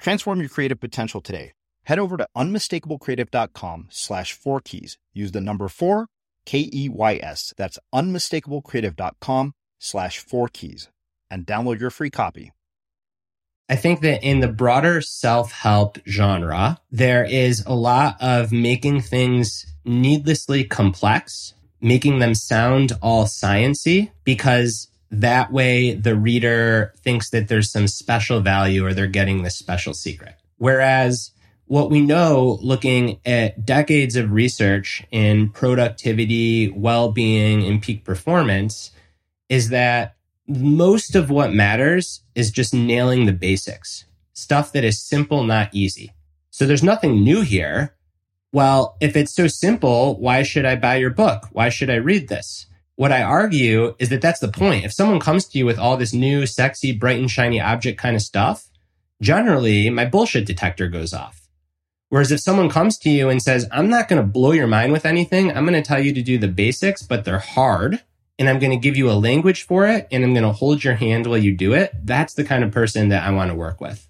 Transform your creative potential today. Head over to unmistakablecreative.com slash four keys. Use the number four, K E Y S. That's unmistakablecreative.com slash four keys and download your free copy. I think that in the broader self help genre, there is a lot of making things needlessly complex, making them sound all sciency because that way, the reader thinks that there's some special value or they're getting this special secret. Whereas what we know looking at decades of research in productivity, well-being, and peak performance is that most of what matters is just nailing the basics, stuff that is simple, not easy. So there's nothing new here. Well, if it's so simple, why should I buy your book? Why should I read this? What I argue is that that's the point. If someone comes to you with all this new, sexy, bright and shiny object kind of stuff, generally my bullshit detector goes off. Whereas if someone comes to you and says, I'm not going to blow your mind with anything. I'm going to tell you to do the basics, but they're hard. And I'm going to give you a language for it. And I'm going to hold your hand while you do it. That's the kind of person that I want to work with.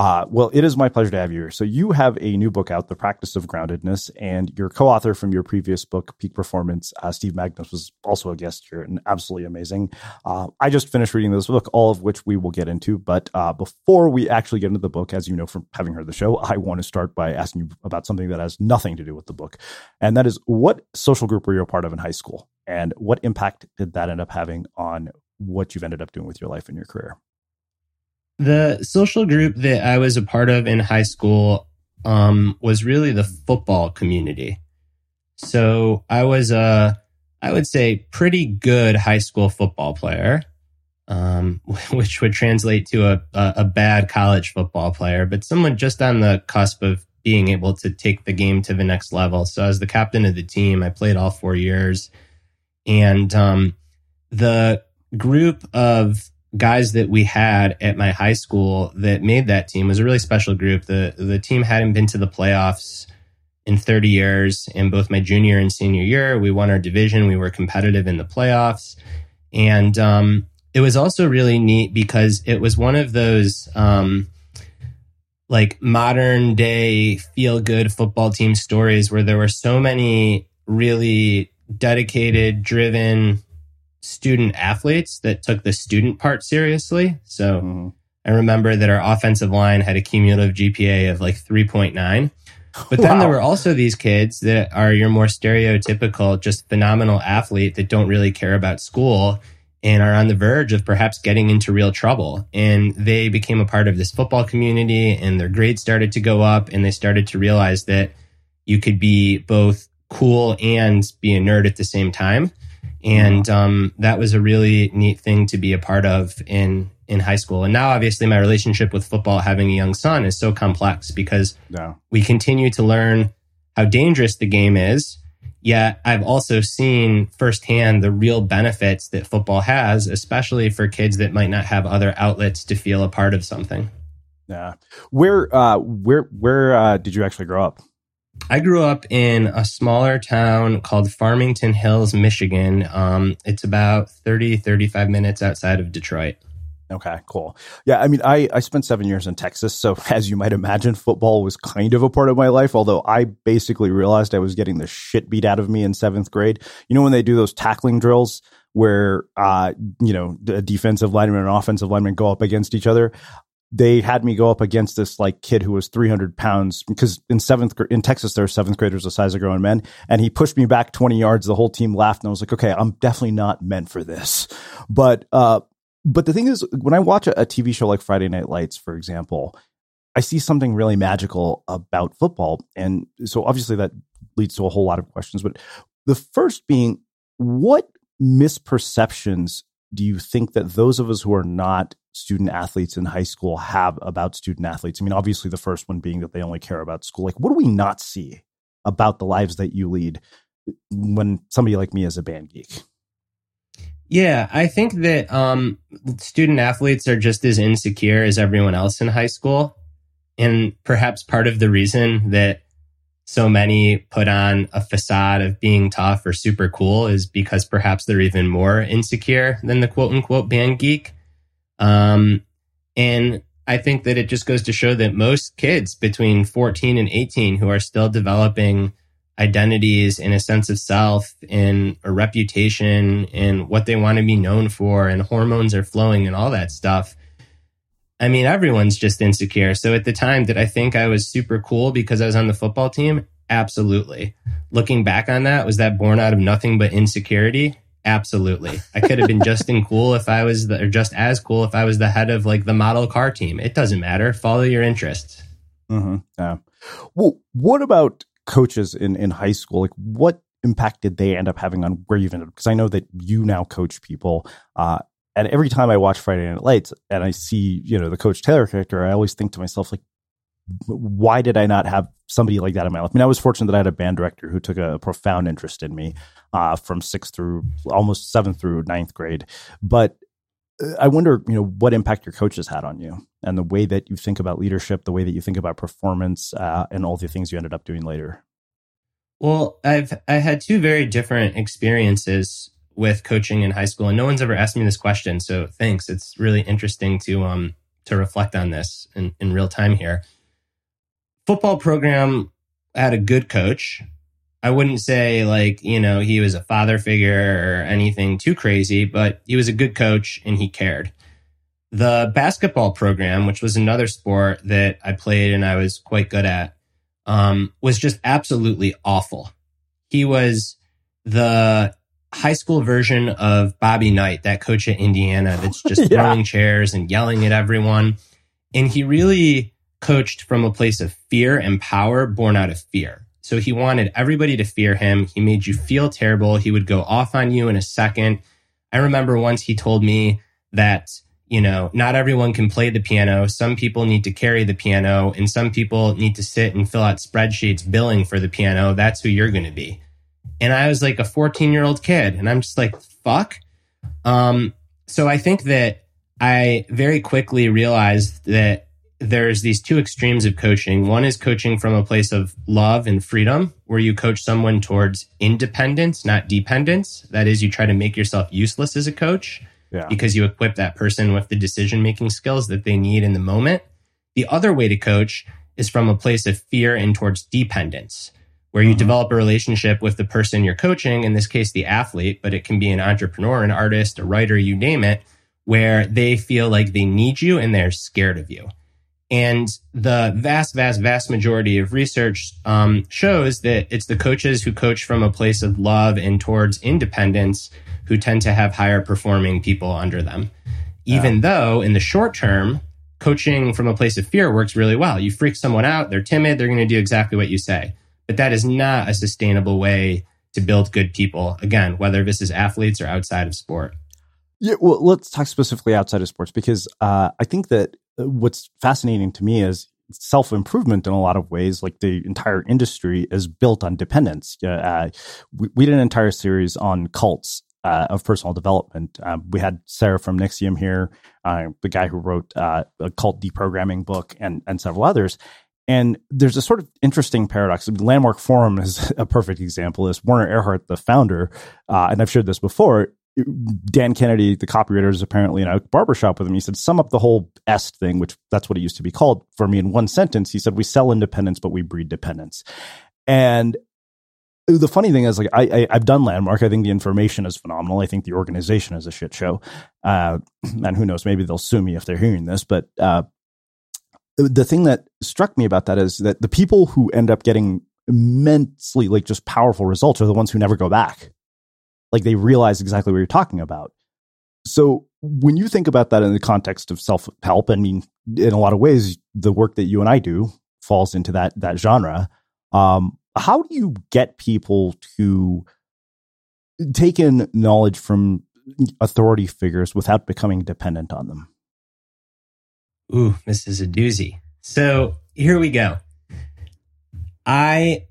Uh, well, it is my pleasure to have you here. So, you have a new book out, The Practice of Groundedness, and your co author from your previous book, Peak Performance, uh, Steve Magness, was also a guest here and absolutely amazing. Uh, I just finished reading this book, all of which we will get into. But uh, before we actually get into the book, as you know from having heard the show, I want to start by asking you about something that has nothing to do with the book. And that is what social group were you a part of in high school? And what impact did that end up having on what you've ended up doing with your life and your career? The social group that I was a part of in high school um, was really the football community. So I was a, I would say, pretty good high school football player, um, which would translate to a, a, bad college football player, but someone just on the cusp of being able to take the game to the next level. So as the captain of the team, I played all four years, and um, the group of guys that we had at my high school that made that team was a really special group. The the team hadn't been to the playoffs in 30 years. In both my junior and senior year, we won our division. We were competitive in the playoffs, and um, it was also really neat because it was one of those. Um, like modern day feel good football team stories where there were so many really dedicated, driven, student athletes that took the student part seriously. So mm-hmm. I remember that our offensive line had a cumulative GPA of like 3.9. But then wow. there were also these kids that are your more stereotypical, just phenomenal athlete that don't really care about school and are on the verge of perhaps getting into real trouble. And they became a part of this football community and their grades started to go up and they started to realize that you could be both cool and be a nerd at the same time. And um, that was a really neat thing to be a part of in in high school. And now, obviously, my relationship with football, having a young son, is so complex because yeah. we continue to learn how dangerous the game is. Yet, I've also seen firsthand the real benefits that football has, especially for kids that might not have other outlets to feel a part of something. Yeah, where uh, where where uh, did you actually grow up? I grew up in a smaller town called Farmington Hills, Michigan. Um, it's about 30, 35 minutes outside of Detroit. Okay, cool. Yeah, I mean, I, I spent seven years in Texas. So, as you might imagine, football was kind of a part of my life, although I basically realized I was getting the shit beat out of me in seventh grade. You know, when they do those tackling drills where, uh, you know, the defensive lineman and offensive lineman go up against each other? They had me go up against this like kid who was 300 pounds because in seventh in Texas there are seventh graders the size of grown men, and he pushed me back 20 yards. The whole team laughed, and I was like, okay, I'm definitely not meant for this. But uh, but the thing is, when I watch a, a TV show like Friday Night Lights, for example, I see something really magical about football, and so obviously that leads to a whole lot of questions. But the first being, what misperceptions do you think that those of us who are not student athletes in high school have about student athletes? I mean, obviously, the first one being that they only care about school. Like, what do we not see about the lives that you lead when somebody like me is a band geek? Yeah, I think that um, student athletes are just as insecure as everyone else in high school. And perhaps part of the reason that so many put on a facade of being tough or super cool is because perhaps they're even more insecure than the quote unquote band geek. Um, and I think that it just goes to show that most kids between 14 and 18 who are still developing identities and a sense of self and a reputation and what they want to be known for and hormones are flowing and all that stuff. I mean, everyone's just insecure. So at the time, did I think I was super cool because I was on the football team? Absolutely. Looking back on that, was that born out of nothing but insecurity? Absolutely. I could have been just in cool if I was the, or just as cool if I was the head of like the model car team. It doesn't matter. Follow your interests. Mm-hmm. Yeah. Well, what about coaches in, in high school? Like what impact did they end up having on where you've ended up? Because I know that you now coach people. Uh, and every time I watch Friday Night Lights and I see, you know, the Coach Taylor character, I always think to myself, like, why did I not have somebody like that in my life? I mean, I was fortunate that I had a band director who took a profound interest in me uh, from sixth through almost seventh through ninth grade. But uh, I wonder, you know, what impact your coaches had on you and the way that you think about leadership, the way that you think about performance, uh, and all the things you ended up doing later. Well, I've I had two very different experiences with coaching in high school, and no one's ever asked me this question. So thanks. It's really interesting to um to reflect on this in, in real time here football program had a good coach. I wouldn't say like, you know, he was a father figure or anything too crazy, but he was a good coach and he cared. The basketball program, which was another sport that I played and I was quite good at, um, was just absolutely awful. He was the high school version of Bobby Knight, that coach at Indiana that's just yeah. throwing chairs and yelling at everyone. And he really coached from a place of fear and power born out of fear. So he wanted everybody to fear him. He made you feel terrible. He would go off on you in a second. I remember once he told me that, you know, not everyone can play the piano. Some people need to carry the piano and some people need to sit and fill out spreadsheets billing for the piano. That's who you're going to be. And I was like a 14 year old kid and I'm just like, fuck. Um, so I think that I very quickly realized that there's these two extremes of coaching. One is coaching from a place of love and freedom, where you coach someone towards independence, not dependence. That is, you try to make yourself useless as a coach yeah. because you equip that person with the decision making skills that they need in the moment. The other way to coach is from a place of fear and towards dependence, where you mm-hmm. develop a relationship with the person you're coaching, in this case, the athlete, but it can be an entrepreneur, an artist, a writer, you name it, where they feel like they need you and they're scared of you. And the vast, vast, vast majority of research um, shows that it's the coaches who coach from a place of love and towards independence who tend to have higher performing people under them. Even yeah. though in the short term, coaching from a place of fear works really well. You freak someone out, they're timid, they're going to do exactly what you say. But that is not a sustainable way to build good people. Again, whether this is athletes or outside of sport. Yeah, well, let's talk specifically outside of sports because uh, I think that what's fascinating to me is self improvement in a lot of ways. Like the entire industry is built on dependence. Uh, we, we, did an entire series on cults uh, of personal development. Uh, we had Sarah from NXIVM here, uh, the guy who wrote uh, a cult deprogramming book, and and several others. And there's a sort of interesting paradox. Landmark Forum is a perfect example. Is Werner Erhard, the founder, uh, and I've shared this before. Dan Kennedy, the copywriter, is apparently in a barbershop with him. He said, "Sum up the whole est thing, which that's what it used to be called for me in one sentence." He said, "We sell independence, but we breed dependence." And the funny thing is, like, I, I have done Landmark. I think the information is phenomenal. I think the organization is a shit show. Uh, and who knows? Maybe they'll sue me if they're hearing this. But uh, the thing that struck me about that is that the people who end up getting immensely like just powerful results are the ones who never go back. Like they realize exactly what you're talking about. So when you think about that in the context of self help, I mean, in a lot of ways, the work that you and I do falls into that that genre. Um, how do you get people to take in knowledge from authority figures without becoming dependent on them? Ooh, this is a doozy. So here we go. I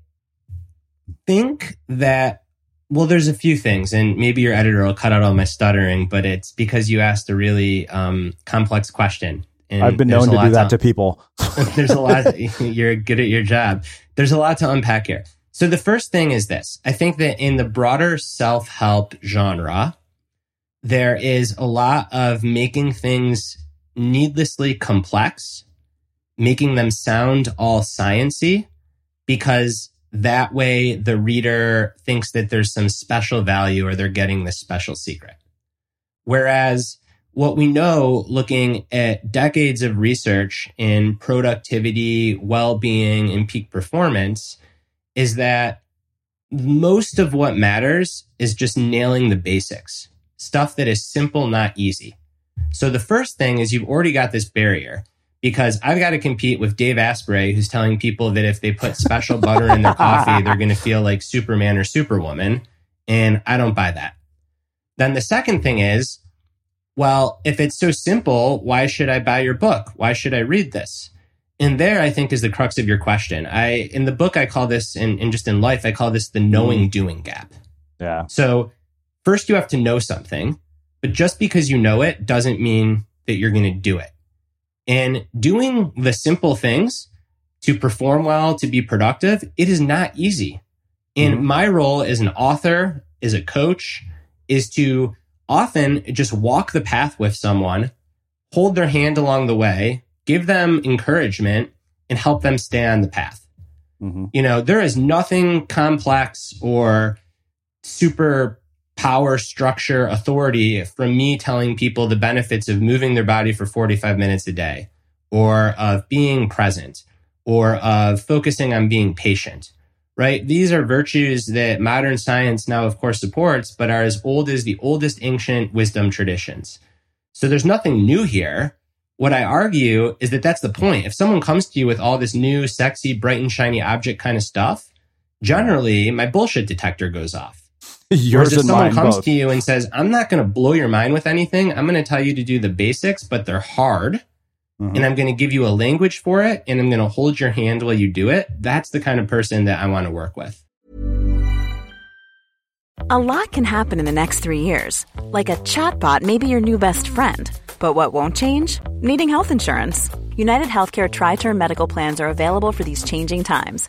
think that, well, there's a few things, and maybe your editor will cut out all my stuttering, but it's because you asked a really um, complex question. And I've been known to do that to, to people. there's a lot. you're good at your job. There's a lot to unpack here. So the first thing is this. I think that in the broader self-help genre, there is a lot of making things needlessly complex, making them sound all sciency, because that way the reader thinks that there's some special value or they're getting the special secret. Whereas what we know looking at decades of research in productivity, well-being, and peak performance is that most of what matters is just nailing the basics, stuff that is simple, not easy. So the first thing is you've already got this barrier because I've got to compete with Dave Asprey, who's telling people that if they put special butter in their coffee, they're going to feel like Superman or Superwoman. And I don't buy that. Then the second thing is, well, if it's so simple, why should I buy your book? Why should I read this? And there, I think, is the crux of your question. I, in the book, I call this, and just in life, I call this the knowing mm. doing gap. Yeah. So first you have to know something. But just because you know it doesn't mean that you're going to do it. And doing the simple things to perform well, to be productive, it is not easy. And mm-hmm. my role as an author, as a coach, is to often just walk the path with someone, hold their hand along the way, give them encouragement, and help them stay on the path. Mm-hmm. You know, there is nothing complex or super power, structure, authority from me telling people the benefits of moving their body for 45 minutes a day or of being present or of focusing on being patient, right? These are virtues that modern science now, of course, supports, but are as old as the oldest ancient wisdom traditions. So there's nothing new here. What I argue is that that's the point. If someone comes to you with all this new, sexy, bright and shiny object kind of stuff, generally my bullshit detector goes off Yours if someone comes both. to you and says, I'm not going to blow your mind with anything. I'm going to tell you to do the basics, but they're hard. Mm-hmm. And I'm going to give you a language for it. And I'm going to hold your hand while you do it. That's the kind of person that I want to work with. A lot can happen in the next three years. Like a chatbot may be your new best friend. But what won't change? Needing health insurance. United Healthcare Tri Term Medical Plans are available for these changing times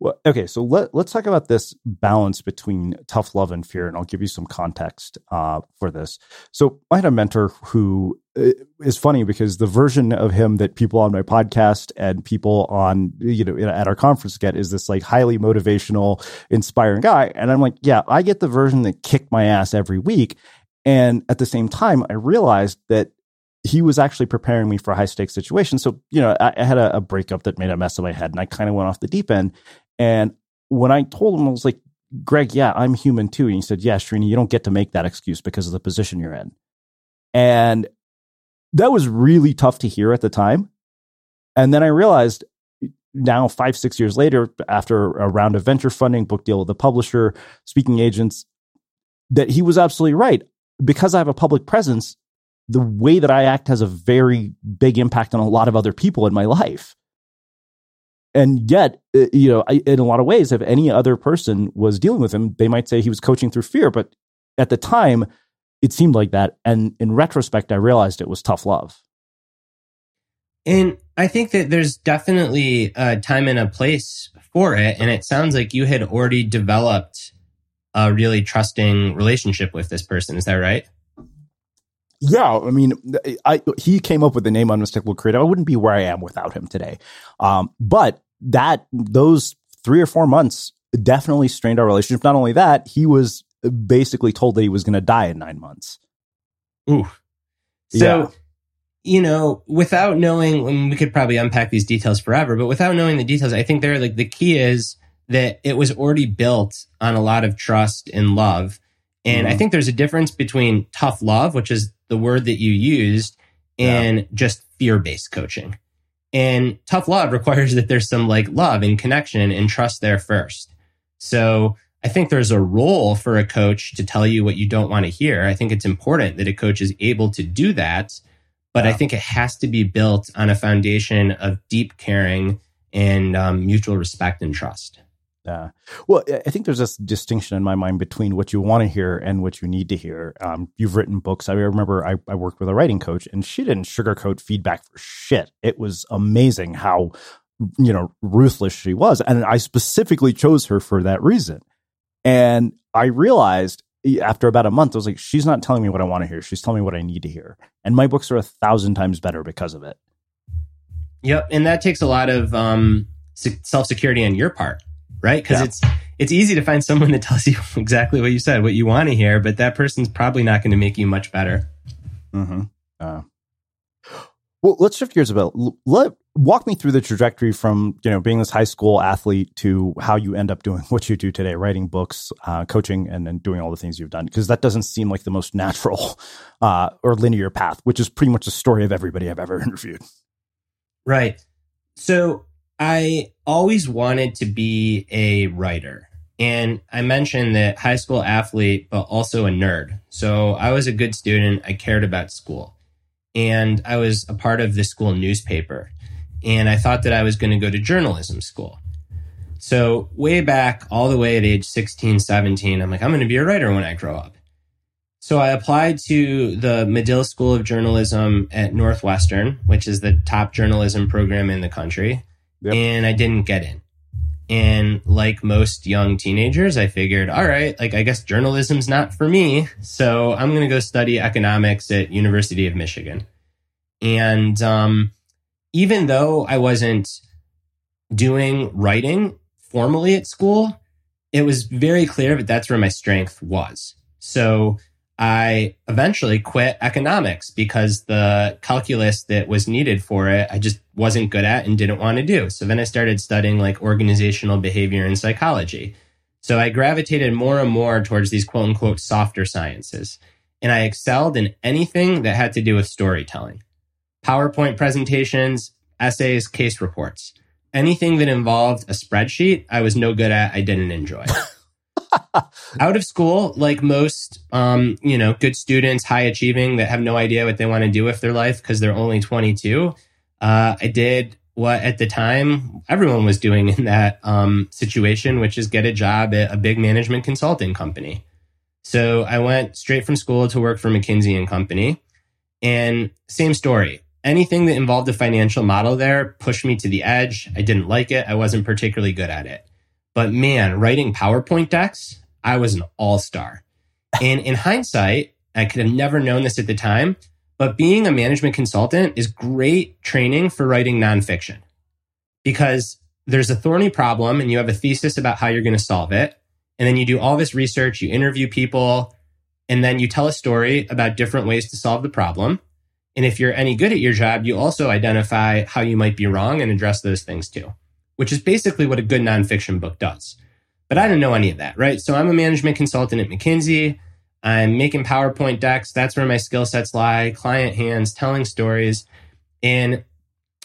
Well, okay, so let, let's talk about this balance between tough love and fear, and I'll give you some context uh, for this. So, I had a mentor who uh, funny because the version of him that people on my podcast and people on you know at our conference get is this like highly motivational, inspiring guy, and I'm like, yeah, I get the version that kicked my ass every week, and at the same time, I realized that he was actually preparing me for a high stakes situation. So, you know, I, I had a, a, breakup that made a mess of my head and I kind of went off the deep end. And when I told him, I was like, Greg, yeah, I'm human too. And he said, yeah, Srini, you don't get to make that excuse because of the position you're in. And that was really tough to hear at the time. And then I realized now, five, six years later, after a round of venture funding, book deal with the publisher, speaking agents, that he was absolutely right. Because I have a public presence, the way that I act has a very big impact on a lot of other people in my life. And yet, uh, you know, in a lot of ways, if any other person was dealing with him, they might say he was coaching through fear. But at the time, it seemed like that. And in retrospect, I realized it was tough love. And I think that there's definitely a time and a place for it. And it sounds like you had already developed a really trusting relationship with this person. Is that right? Yeah, I mean, I he came up with the name Unmistakable Creative. I wouldn't be where I am without him today. Um, but that those three or four months definitely strained our relationship. Not only that, he was basically told that he was going to die in nine months. Ooh, so yeah. you know, without knowing, mean, we could probably unpack these details forever. But without knowing the details, I think they're like the key is that it was already built on a lot of trust and love. And mm-hmm. I think there's a difference between tough love, which is the word that you used, and yeah. just fear based coaching. And tough love requires that there's some like love and connection and trust there first. So I think there's a role for a coach to tell you what you don't want to hear. I think it's important that a coach is able to do that, but yeah. I think it has to be built on a foundation of deep caring and um, mutual respect and trust. Yeah. Well, I think there's this distinction in my mind between what you want to hear and what you need to hear. Um, you've written books. I remember I, I, worked with a writing coach, and she didn't sugarcoat feedback for shit. It was amazing how you know ruthless she was, and I specifically chose her for that reason. And I realized after about a month, I was like, she's not telling me what I want to hear. She's telling me what I need to hear, and my books are a thousand times better because of it. Yep, and that takes a lot of um, self security on your part right? Because yeah. it's it's easy to find someone that tells you exactly what you said, what you want to hear, but that person's probably not going to make you much better. Mm-hmm. Uh, well, let's shift gears a bit. Let walk me through the trajectory from you know being this high school athlete to how you end up doing what you do today writing books uh, coaching and then doing all the things you've done because that doesn't seem like the most natural uh, or linear path which is pretty much the story of everybody i've ever interviewed right so i always wanted to be a writer. And i mentioned that high school athlete but also a nerd. So i was a good student. I cared about school. And i was a part of the school newspaper. And I thought that I was going to go to journalism school. So, way back, all the way at age 16, 17, I'm like, I'm going to be a writer when I grow up. So, I applied to the Medill School of Journalism at Northwestern, which is the top journalism program in the country, yep. and I didn't get in. And like most young teenagers, I figured, all right, like I guess journalism's not for me. So I'm going to go study economics at University of Michigan. And um, even though I wasn't doing writing formally at school, it was very clear that that's where my strength was. So I eventually quit economics because the calculus that was needed for it, I just wasn't good at and didn't want to do. So then I started studying like organizational behavior and psychology. So I gravitated more and more towards these quote unquote softer sciences. And I excelled in anything that had to do with storytelling. PowerPoint presentations, essays, case reports. Anything that involved a spreadsheet, I was no good at, I didn't enjoy. Out of school, like most, um, you know, good students, high achieving that have no idea what they want to do with their life because they're only 22, uh, I did what at the time everyone was doing in that um, situation, which is get a job at a big management consulting company. So I went straight from school to work for McKinsey and Company. And same story anything that involved a financial model there pushed me to the edge. I didn't like it. I wasn't particularly good at it. But man, writing PowerPoint decks, I was an all star. And in hindsight, I could have never known this at the time, but being a management consultant is great training for writing nonfiction because there's a thorny problem and you have a thesis about how you're going to solve it. And then you do all this research, you interview people, and then you tell a story about different ways to solve the problem. And if you're any good at your job, you also identify how you might be wrong and address those things too, which is basically what a good nonfiction book does. But I didn't know any of that, right? So I'm a management consultant at McKinsey. I'm making PowerPoint decks. That's where my skill sets lie, client hands, telling stories. And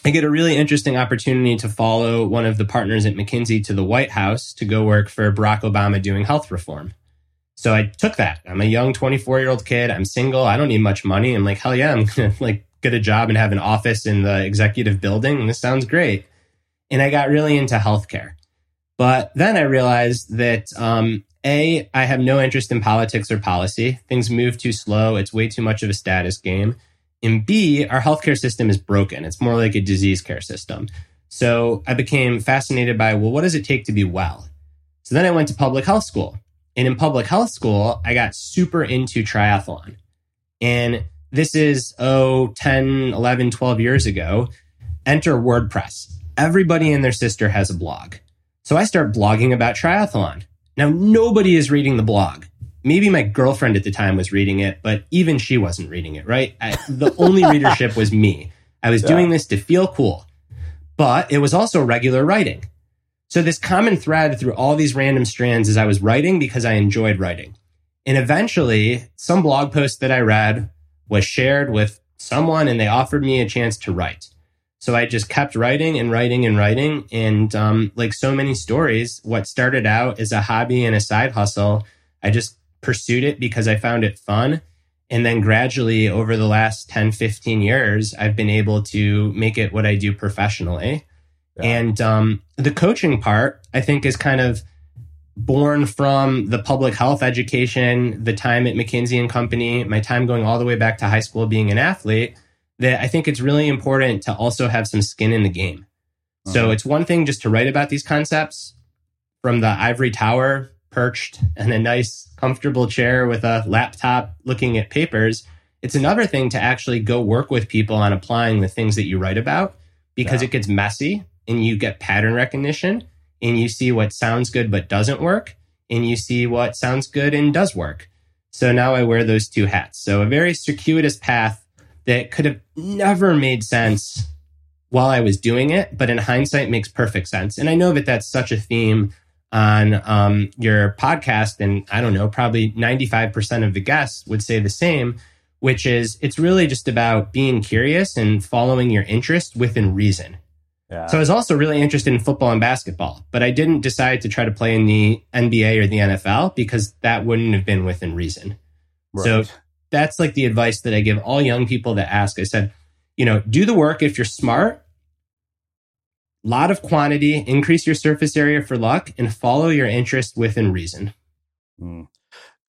I get a really interesting opportunity to follow one of the partners at McKinsey to the White House to go work for Barack Obama doing health reform. So I took that. I'm a young 24 year old kid. I'm single. I don't need much money. I'm like, hell yeah, I'm to like get a job and have an office in the executive building. And this sounds great. And I got really into healthcare. But then I realized that, um, A, I have no interest in politics or policy. Things move too slow. It's way too much of a status game. And B, our healthcare system is broken. It's more like a disease care system. So I became fascinated by, well, what does it take to be well? So then I went to public health school and in public health school, I got super into triathlon. And this is, oh, 10, 11, 12 years ago. Enter WordPress. Everybody and their sister has a blog. So I start blogging about triathlon. Now, nobody is reading the blog. Maybe my girlfriend at the time was reading it, but even she wasn't reading it, right? I, the only readership was me. I was yeah. doing this to feel cool, but it was also regular writing. So this common thread through all these random strands is I was writing because I enjoyed writing. And eventually some blog post that I read was shared with someone and they offered me a chance to write. So I just kept writing and writing and writing. And um, like so many stories, what started out as a hobby and a side hustle, I just pursued it because I found it fun. And then gradually over the last 10, 15 years, I've been able to make it what I do professionally. And um, the coaching part, I think, is kind of born from the public health education, the time at McKinsey and Company, my time going all the way back to high school being an athlete, that I think it's really important to also have some skin in the game. Uh-huh. So it's one thing just to write about these concepts from the ivory tower, perched in a nice, comfortable chair with a laptop looking at papers. It's another thing to actually go work with people on applying the things that you write about because yeah. it gets messy and you get pattern recognition and you see what sounds good but doesn't work and you see what sounds good and does work. So now I wear those two hats. So a very circuitous path that could have never made sense while I was doing it, but in hindsight makes perfect sense. And I know that that's such a theme on um, your podcast. And I don't know, probably 95% of the guests would say the same, which is it's really just about being curious and following your interest within reason. Yeah. So I was also really interested in football and basketball, but I didn't decide to try to play in the NBA or the NFL because that wouldn't have been within reason. Right. So that's like the advice that I give all young people that ask. I said, you know, do the work if you're smart, lot of quantity, increase your surface area for luck, and follow your interest within reason. Mm.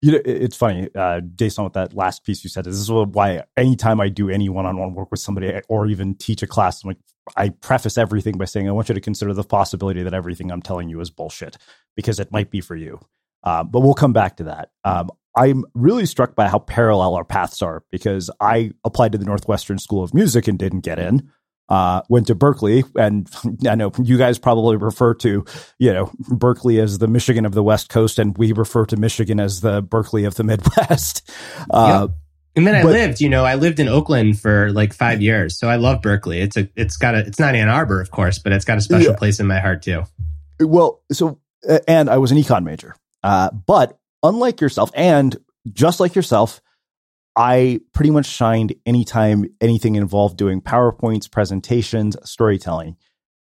You know, it's funny, uh, based on what that last piece you said. This is why anytime I do any one-on-one work with somebody, or even teach a class, I'm like, I preface everything by saying, I want you to consider the possibility that everything I'm telling you is bullshit, because it might be for you. Uh, but we'll come back to that. Um, I'm really struck by how parallel our paths are because I applied to the Northwestern School of Music and didn't get in. Uh, went to Berkeley, and I know you guys probably refer to, you know, Berkeley as the Michigan of the West Coast, and we refer to Michigan as the Berkeley of the Midwest. Uh, yep. And then I but, lived, you know, I lived in Oakland for like five years, so I love Berkeley. It's a, it's got a, it's not Ann Arbor, of course, but it's got a special yeah. place in my heart too. Well, so, and I was an econ major, uh, but unlike yourself, and just like yourself, I pretty much shined anytime anything involved doing PowerPoints, presentations, storytelling.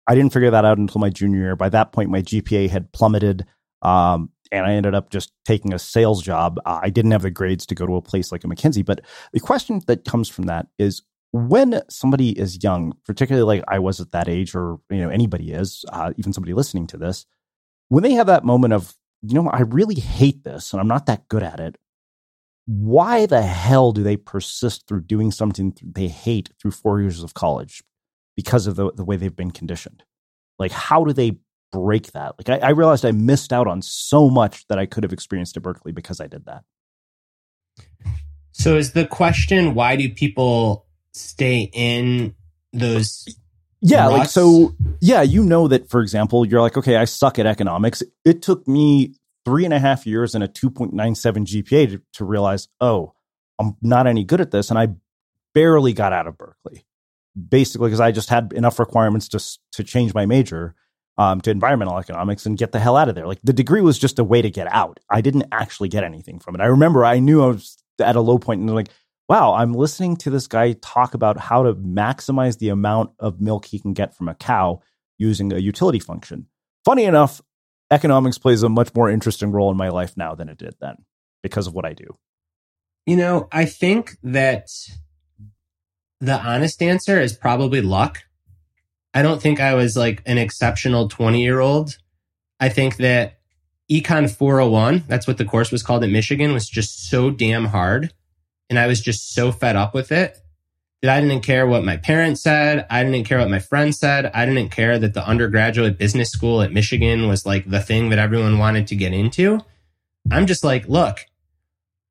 I didn't figure that out until my junior year. By that point, my GPA had plummeted, um, and I ended up just taking a sales job. I didn't have the grades to go to a place like a McKinsey. But the question that comes from that is when somebody is young, particularly like I was at that age, or you know anybody is, uh, even somebody listening to this, when they have that moment of you know, I really hate this and I'm not that good at it. Why the hell do they persist through doing something they hate through four years of college because of the, the way they've been conditioned? Like, how do they break that? Like, I, I realized I missed out on so much that I could have experienced at Berkeley because I did that. So, is the question why do people stay in those yeah, like so. Yeah, you know that. For example, you're like, okay, I suck at economics. It took me three and a half years and a 2.97 GPA to, to realize, oh, I'm not any good at this, and I barely got out of Berkeley, basically because I just had enough requirements to to change my major um, to environmental economics and get the hell out of there. Like the degree was just a way to get out. I didn't actually get anything from it. I remember I knew I was at a low point and like wow, I'm listening to this guy talk about how to maximize the amount of milk he can get from a cow using a utility function. Funny enough, economics plays a much more interesting role in my life now than it did then because of what I do. You know, I think that the honest answer is probably luck. I don't think I was like an exceptional 20 year old. I think that Econ 401, that's what the course was called at Michigan, was just so damn hard and I was just so fed up with it that I didn't care what my parents said. I didn't care what my friends said. I didn't care that the undergraduate business school at Michigan was like the thing that everyone wanted to get into. I'm just like, look,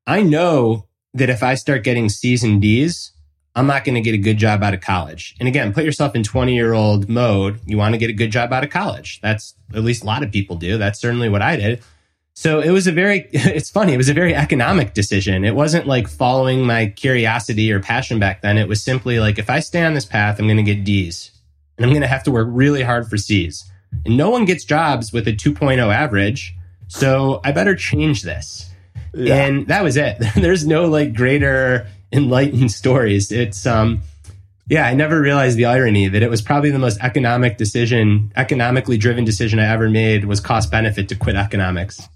I know that if I start getting C's and D's, I'm not going to get a good job out of college. And again, put yourself in 20 year old mode. You want to get a good job out of college. That's at least a lot of people do. That's certainly what I did. So it was a very, it's funny, it was a very economic decision. It wasn't like following my curiosity or passion back then. It was simply like, if I stay on this path, I'm going to get D's and I'm going to have to work really hard for C's. And no one gets jobs with a 2.0 average. So I better change this. Yeah. And that was it. There's no like greater enlightened stories. It's, um, yeah, I never realized the irony that it was probably the most economic decision, economically driven decision I ever made was cost benefit to quit economics.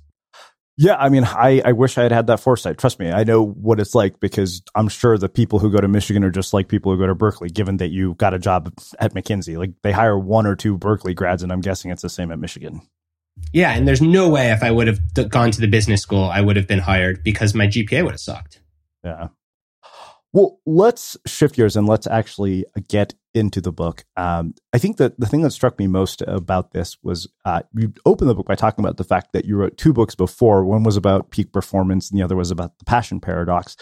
Yeah, I mean, I, I wish I had had that foresight. Trust me, I know what it's like because I'm sure the people who go to Michigan are just like people who go to Berkeley, given that you got a job at McKinsey. Like they hire one or two Berkeley grads, and I'm guessing it's the same at Michigan. Yeah, and there's no way if I would have gone to the business school, I would have been hired because my GPA would have sucked. Yeah. Well, let's shift gears and let's actually get into the book. Um, I think that the thing that struck me most about this was uh, you opened the book by talking about the fact that you wrote two books before. One was about peak performance, and the other was about the passion paradox.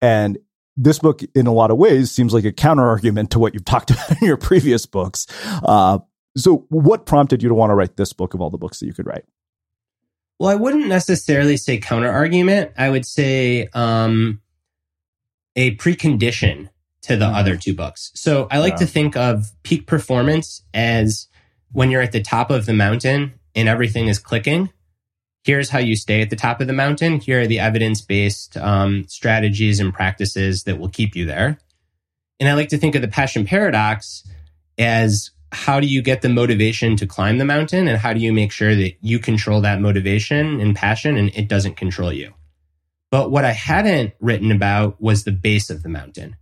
And this book, in a lot of ways, seems like a counter argument to what you've talked about in your previous books. Uh, so, what prompted you to want to write this book of all the books that you could write? Well, I wouldn't necessarily say counter argument. I would say um, a precondition to the mm-hmm. other two books. So I like yeah. to think of peak performance as when you're at the top of the mountain and everything is clicking. Here's how you stay at the top of the mountain. Here are the evidence based um, strategies and practices that will keep you there. And I like to think of the passion paradox as how do you get the motivation to climb the mountain and how do you make sure that you control that motivation and passion and it doesn't control you. But what I hadn't written about was the base of the mountain.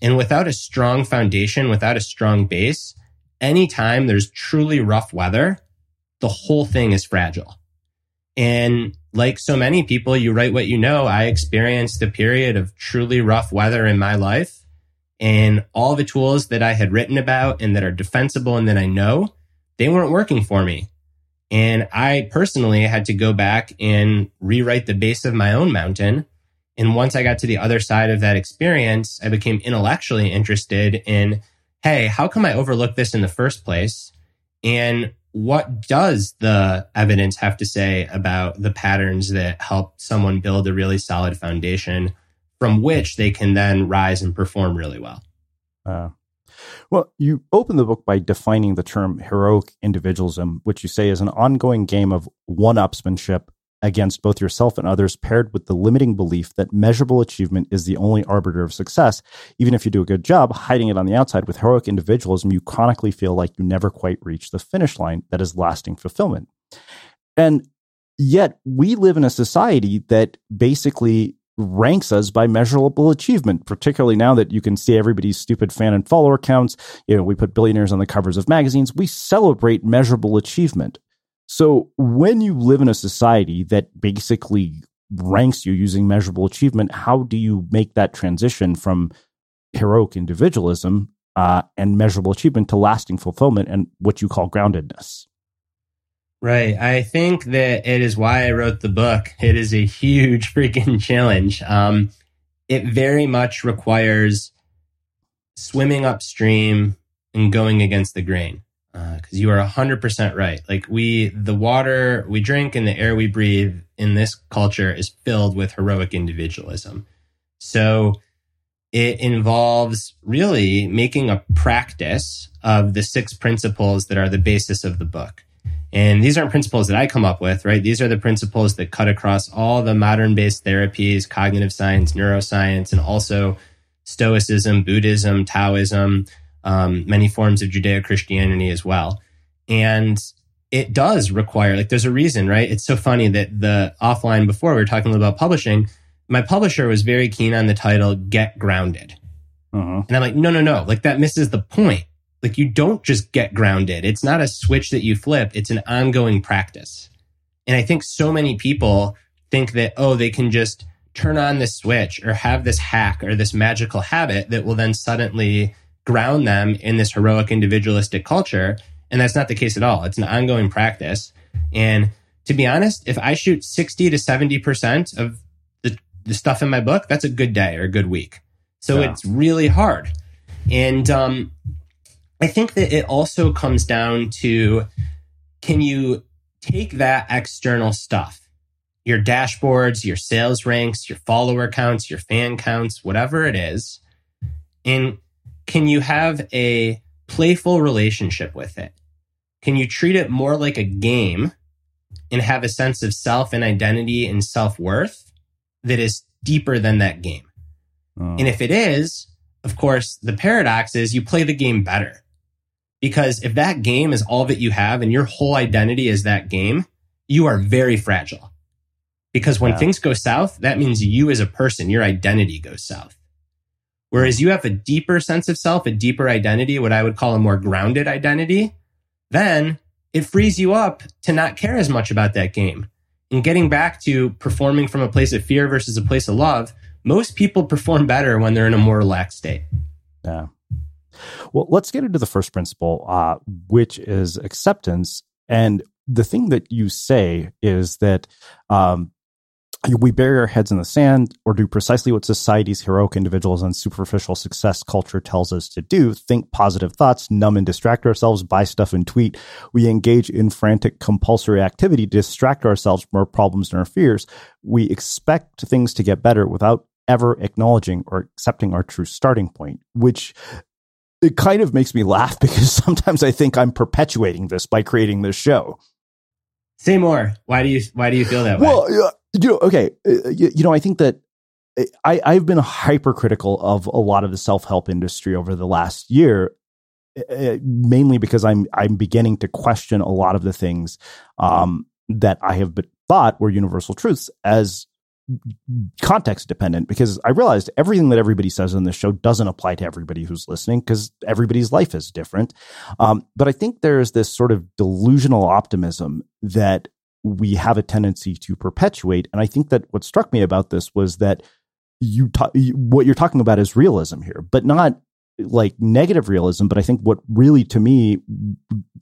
And without a strong foundation, without a strong base, anytime there's truly rough weather, the whole thing is fragile. And like so many people, you write what you know. I experienced a period of truly rough weather in my life and all the tools that I had written about and that are defensible and that I know, they weren't working for me. And I personally had to go back and rewrite the base of my own mountain. And once I got to the other side of that experience, I became intellectually interested in, hey, how come I overlooked this in the first place? And what does the evidence have to say about the patterns that help someone build a really solid foundation from which they can then rise and perform really well? Uh, well, you open the book by defining the term heroic individualism, which you say is an ongoing game of one upsmanship against both yourself and others, paired with the limiting belief that measurable achievement is the only arbiter of success. Even if you do a good job hiding it on the outside with heroic individualism, you chronically feel like you never quite reach the finish line that is lasting fulfillment. And yet, we live in a society that basically ranks us by measurable achievement, particularly now that you can see everybody's stupid fan and follower counts. You know, we put billionaires on the covers of magazines. We celebrate measurable achievement. So when you live in a society that basically ranks you using measurable achievement, how do you make that transition from heroic individualism uh, and measurable achievement to lasting fulfillment and what you call groundedness? Right. I think that it is why I wrote the book. It is a huge freaking challenge. Um, it very much requires swimming upstream and going against the grain. Because uh, you are 100% right. Like, we, the water we drink and the air we breathe in this culture is filled with heroic individualism. So, it involves really making a practice of the six principles that are the basis of the book. And these aren't principles that I come up with, right? These are the principles that cut across all the modern based therapies, cognitive science, neuroscience, and also Stoicism, Buddhism, Taoism, um, many forms of Judeo Christianity as well. And it does require, like, there's a reason, right? It's so funny that the offline before we were talking about publishing, my publisher was very keen on the title Get Grounded. Uh-huh. And I'm like, no, no, no. Like, that misses the point like you don't just get grounded. It's not a switch that you flip. It's an ongoing practice. And I think so many people think that, oh, they can just turn on this switch or have this hack or this magical habit that will then suddenly ground them in this heroic individualistic culture. And that's not the case at all. It's an ongoing practice. And to be honest, if I shoot 60 to 70% of the, the stuff in my book, that's a good day or a good week. So yeah. it's really hard. And um, I think that it also comes down to can you take that external stuff, your dashboards, your sales ranks, your follower counts, your fan counts, whatever it is, and can you have a playful relationship with it? Can you treat it more like a game and have a sense of self and identity and self worth that is deeper than that game? Oh. And if it is, of course, the paradox is you play the game better because if that game is all that you have and your whole identity is that game, you are very fragile. Because when yeah. things go south, that means you as a person, your identity goes south. Whereas you have a deeper sense of self, a deeper identity, what I would call a more grounded identity, then it frees you up to not care as much about that game. And getting back to performing from a place of fear versus a place of love, most people perform better when they're in a more relaxed state. Yeah. Well, let's get into the first principle, uh, which is acceptance. And the thing that you say is that um, we bury our heads in the sand or do precisely what society's heroic individuals and superficial success culture tells us to do think positive thoughts, numb and distract ourselves, buy stuff and tweet. We engage in frantic compulsory activity to distract ourselves from our problems and our fears. We expect things to get better without ever acknowledging or accepting our true starting point, which it kind of makes me laugh because sometimes I think I'm perpetuating this by creating this show. Say more. Why do you why do you feel that way? Well, you know, okay, uh, you, you know, I think that uh, I, I've been hypercritical of a lot of the self help industry over the last year, uh, mainly because I'm I'm beginning to question a lot of the things um, that I have thought were universal truths as context dependent because I realized everything that everybody says on this show doesn't apply to everybody who's listening because everybody's life is different. Um, but I think there's this sort of delusional optimism that we have a tendency to perpetuate. And I think that what struck me about this was that you ta- what you're talking about is realism here, but not like negative realism. But I think what really to me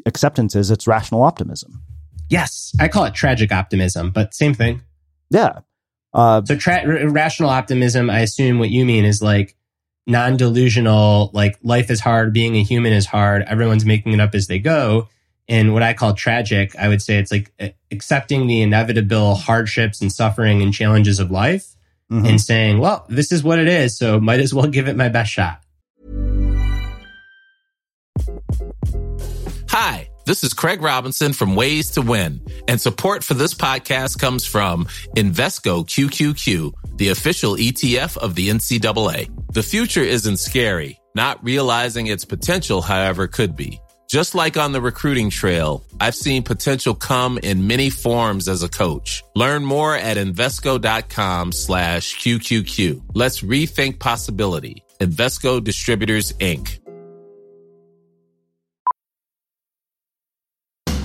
acceptance is it's rational optimism. Yes, I call it tragic optimism, but same thing. Yeah. Uh, so tra- rational optimism, I assume what you mean is like non-delusional, like life is hard, being a human is hard, everyone's making it up as they go. And what I call tragic, I would say it's like accepting the inevitable hardships and suffering and challenges of life mm-hmm. and saying, well, this is what it is. So might as well give it my best shot. Hi, this is Craig Robinson from Ways to Win. And support for this podcast comes from Invesco QQQ, the official ETF of the NCAA. The future isn't scary. Not realizing its potential, however, could be. Just like on the recruiting trail, I've seen potential come in many forms as a coach. Learn more at Invesco.com slash QQQ. Let's rethink possibility. Invesco Distributors, Inc.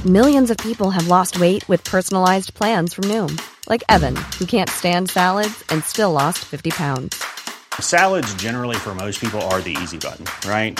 Millions of people have lost weight with personalized plans from Noom. Like Evan, who can't stand salads and still lost 50 pounds. Salads generally for most people are the easy button, right?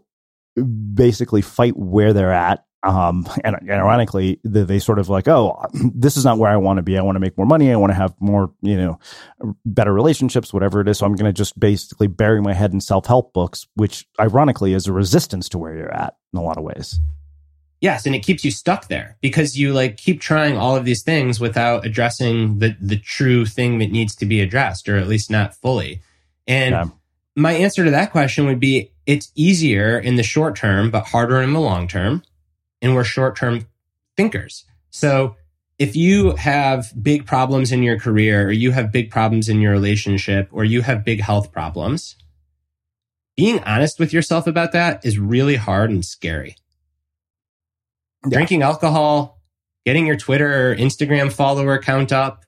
basically fight where they're at um, and, and ironically, they, they sort of like, oh, this is not where I want to be. I want to make more money. I want to have more, you know, better relationships, whatever it is. So I'm going to just basically bury my head in self help books, which ironically is a resistance to where you're at in a lot of ways. Yes, and it keeps you stuck there because you like keep trying all of these things without addressing the the true thing that needs to be addressed, or at least not fully. And yeah. my answer to that question would be: it's easier in the short term, but harder in the long term and we're short term thinkers. So if you have big problems in your career or you have big problems in your relationship or you have big health problems, being honest with yourself about that is really hard and scary. Yeah. Drinking alcohol, getting your Twitter or Instagram follower count up,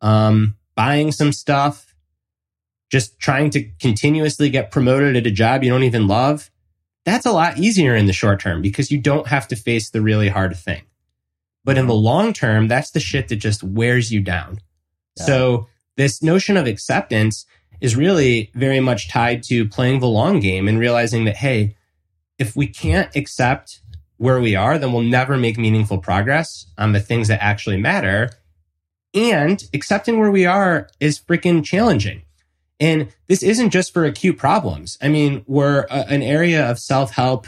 um, buying some stuff, just trying to continuously get promoted at a job you don't even love that's a lot easier in the short term because you don't have to face the really hard thing. But in the long term, that's the shit that just wears you down. Yeah. So this notion of acceptance is really very much tied to playing the long game and realizing that, hey, if we can't accept where we are, then we'll never make meaningful progress on the things that actually matter. And accepting where we are is freaking challenging. And this isn't just for acute problems. I mean, we're a, an area of self help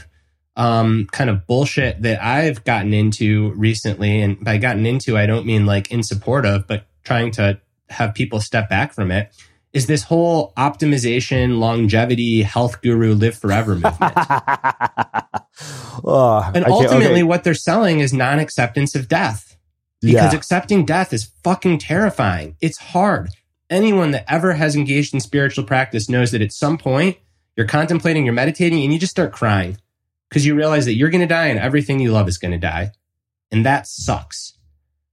um, kind of bullshit that I've gotten into recently. And by gotten into, I don't mean like in support of, but trying to have people step back from it. Is this whole optimization, longevity, health guru, live forever movement? oh, and ultimately, okay. what they're selling is non acceptance of death because yeah. accepting death is fucking terrifying. It's hard anyone that ever has engaged in spiritual practice knows that at some point you're contemplating, you're meditating, and you just start crying because you realize that you're going to die and everything you love is going to die. And that sucks.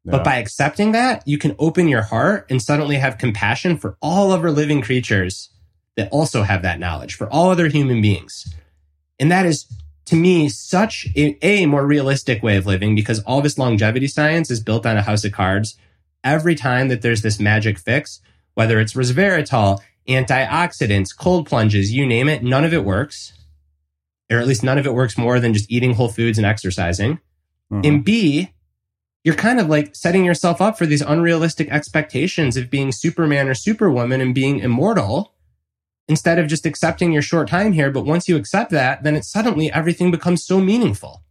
But by accepting that, you can open your heart and suddenly have compassion for all other living creatures that also have that knowledge, for all other human beings. And that is, to me, such a, a more realistic way of living because all this longevity science is built on a house of cards. Every time that there's this magic fix, whether it's resveratrol, antioxidants, cold plunges, you name it, none of it works. Or at least none of it works more than just eating whole foods and exercising. Mm-hmm. And B, you're kind of like setting yourself up for these unrealistic expectations of being Superman or Superwoman and being immortal instead of just accepting your short time here. But once you accept that, then it suddenly everything becomes so meaningful.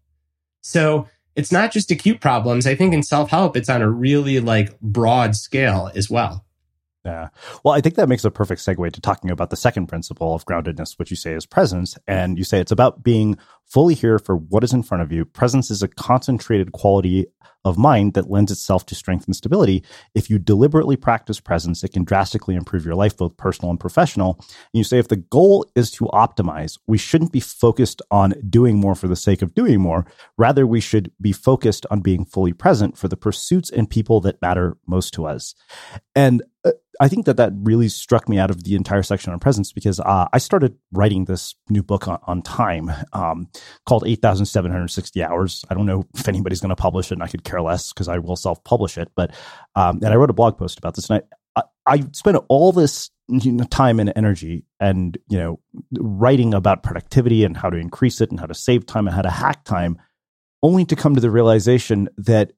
So it's not just acute problems. I think in self help, it's on a really like broad scale as well. Yeah. Well, I think that makes a perfect segue to talking about the second principle of groundedness, which you say is presence. And you say it's about being fully here for what is in front of you. Presence is a concentrated quality of mind that lends itself to strength and stability. If you deliberately practice presence, it can drastically improve your life, both personal and professional. And you say if the goal is to optimize, we shouldn't be focused on doing more for the sake of doing more. Rather, we should be focused on being fully present for the pursuits and people that matter most to us. And uh, I think that that really struck me out of the entire section on presence because uh, I started writing this new book on, on time um, called 8,760 Hours. I don't know if anybody's going to publish it and I could care less because I will self publish it. But, um, and I wrote a blog post about this and I, I, I spent all this time and energy and, you know, writing about productivity and how to increase it and how to save time and how to hack time only to come to the realization that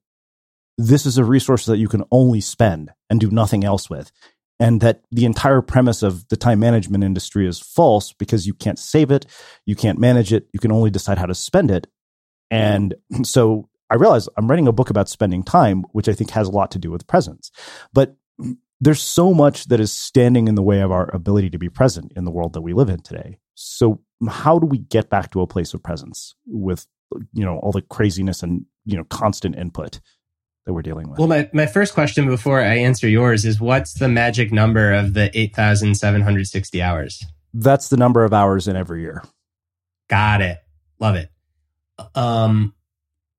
this is a resource that you can only spend and do nothing else with. And that the entire premise of the time management industry is false because you can't save it, you can't manage it, you can only decide how to spend it. And so I realize I'm writing a book about spending time, which I think has a lot to do with presence. But there's so much that is standing in the way of our ability to be present in the world that we live in today. So how do we get back to a place of presence with you know all the craziness and you know constant input? That we're dealing with. Well, my, my first question before I answer yours is what's the magic number of the 8,760 hours? That's the number of hours in every year. Got it. Love it. Um,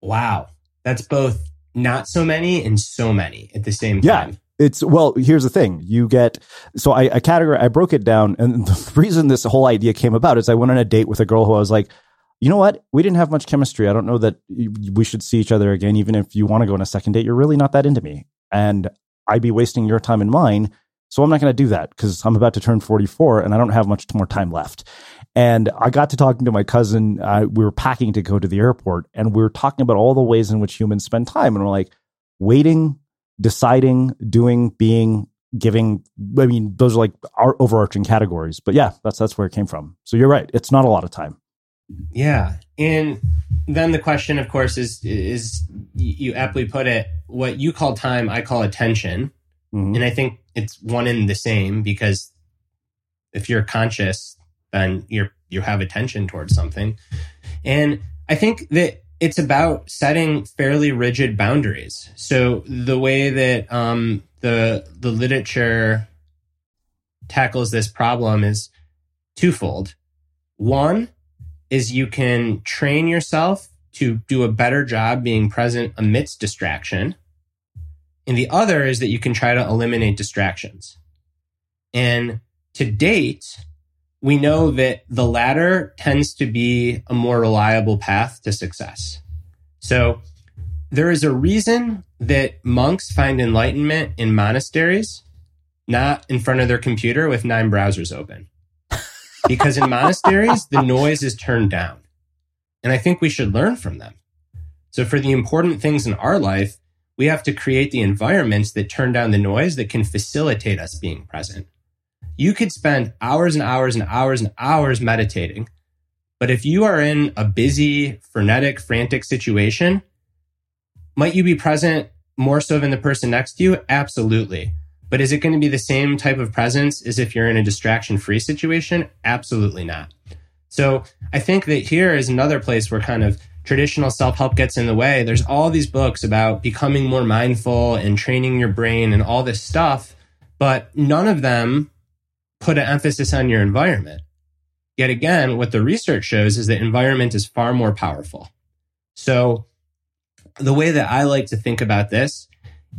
wow. That's both not so many and so many at the same time. Yeah. It's well, here's the thing. You get so I, I categorize I broke it down and the reason this whole idea came about is I went on a date with a girl who I was like, you know what? We didn't have much chemistry. I don't know that we should see each other again, even if you want to go on a second date. You're really not that into me. And I'd be wasting your time and mine. So I'm not going to do that because I'm about to turn 44 and I don't have much more time left. And I got to talking to my cousin. Uh, we were packing to go to the airport and we were talking about all the ways in which humans spend time. And we're like, waiting, deciding, doing, being, giving. I mean, those are like our overarching categories. But yeah, that's that's where it came from. So you're right. It's not a lot of time. Yeah. And then the question, of course, is is you aptly put it, what you call time, I call attention. Mm-hmm. And I think it's one and the same because if you're conscious, then you're you have attention towards something. And I think that it's about setting fairly rigid boundaries. So the way that um, the the literature tackles this problem is twofold. One is you can train yourself to do a better job being present amidst distraction. And the other is that you can try to eliminate distractions. And to date, we know that the latter tends to be a more reliable path to success. So there is a reason that monks find enlightenment in monasteries, not in front of their computer with nine browsers open because in monasteries, the noise is turned down. And I think we should learn from them. So, for the important things in our life, we have to create the environments that turn down the noise that can facilitate us being present. You could spend hours and hours and hours and hours meditating, but if you are in a busy, frenetic, frantic situation, might you be present more so than the person next to you? Absolutely. But is it going to be the same type of presence as if you're in a distraction free situation? Absolutely not. So I think that here is another place where kind of traditional self help gets in the way. There's all these books about becoming more mindful and training your brain and all this stuff, but none of them put an emphasis on your environment. Yet again, what the research shows is that environment is far more powerful. So the way that I like to think about this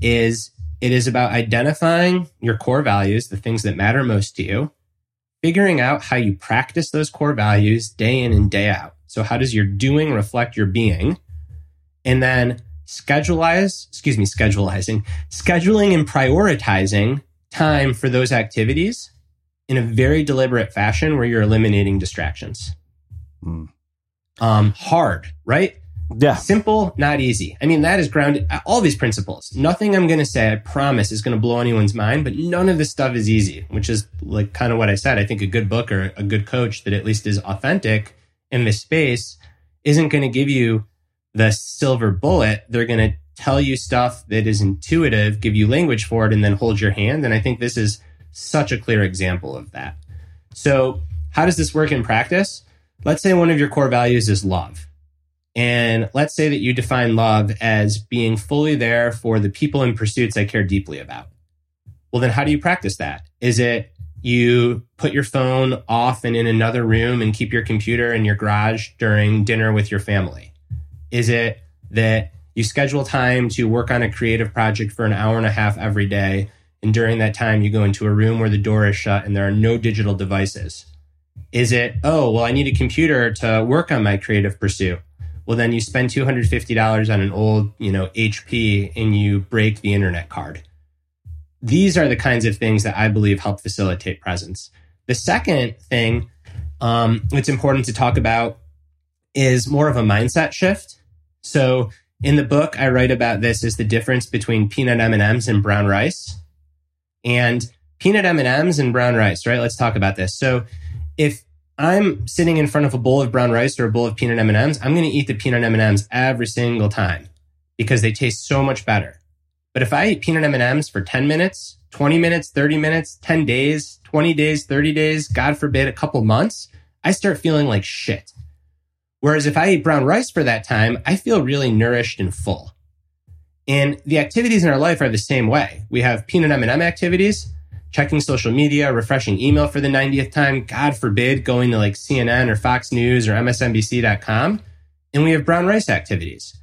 is it is about identifying your core values, the things that matter most to you, figuring out how you practice those core values day in and day out. So, how does your doing reflect your being? And then scheduleize, excuse me, schedulizing, scheduling and prioritizing time for those activities in a very deliberate fashion where you're eliminating distractions. Mm. Um, hard, right? Yeah. Simple, not easy. I mean, that is grounded, all these principles. Nothing I'm going to say, I promise, is going to blow anyone's mind, but none of this stuff is easy, which is like kind of what I said. I think a good book or a good coach that at least is authentic in this space isn't going to give you the silver bullet. They're going to tell you stuff that is intuitive, give you language for it, and then hold your hand. And I think this is such a clear example of that. So, how does this work in practice? Let's say one of your core values is love and let's say that you define love as being fully there for the people and pursuits I care deeply about. Well, then how do you practice that? Is it you put your phone off and in another room and keep your computer in your garage during dinner with your family? Is it that you schedule time to work on a creative project for an hour and a half every day? And during that time, you go into a room where the door is shut and there are no digital devices. Is it, oh, well, I need a computer to work on my creative pursuit? Well, then you spend $250 on an old, you know, HP and you break the internet card. These are the kinds of things that I believe help facilitate presence. The second thing um, it's important to talk about is more of a mindset shift. So in the book, I write about this as the difference between peanut M&Ms and brown rice. And peanut M&Ms and brown rice, right? Let's talk about this. So if I'm sitting in front of a bowl of brown rice or a bowl of peanut M&Ms, I'm going to eat the peanut M&Ms every single time because they taste so much better. But if I eat peanut M&Ms for 10 minutes, 20 minutes, 30 minutes, 10 days, 20 days, 30 days, God forbid a couple months, I start feeling like shit. Whereas if I eat brown rice for that time, I feel really nourished and full. And the activities in our life are the same way. We have peanut M&M activities checking social media, refreshing email for the 90th time, God forbid, going to like CNN or Fox News or MSNBC.com. And we have brown rice activities,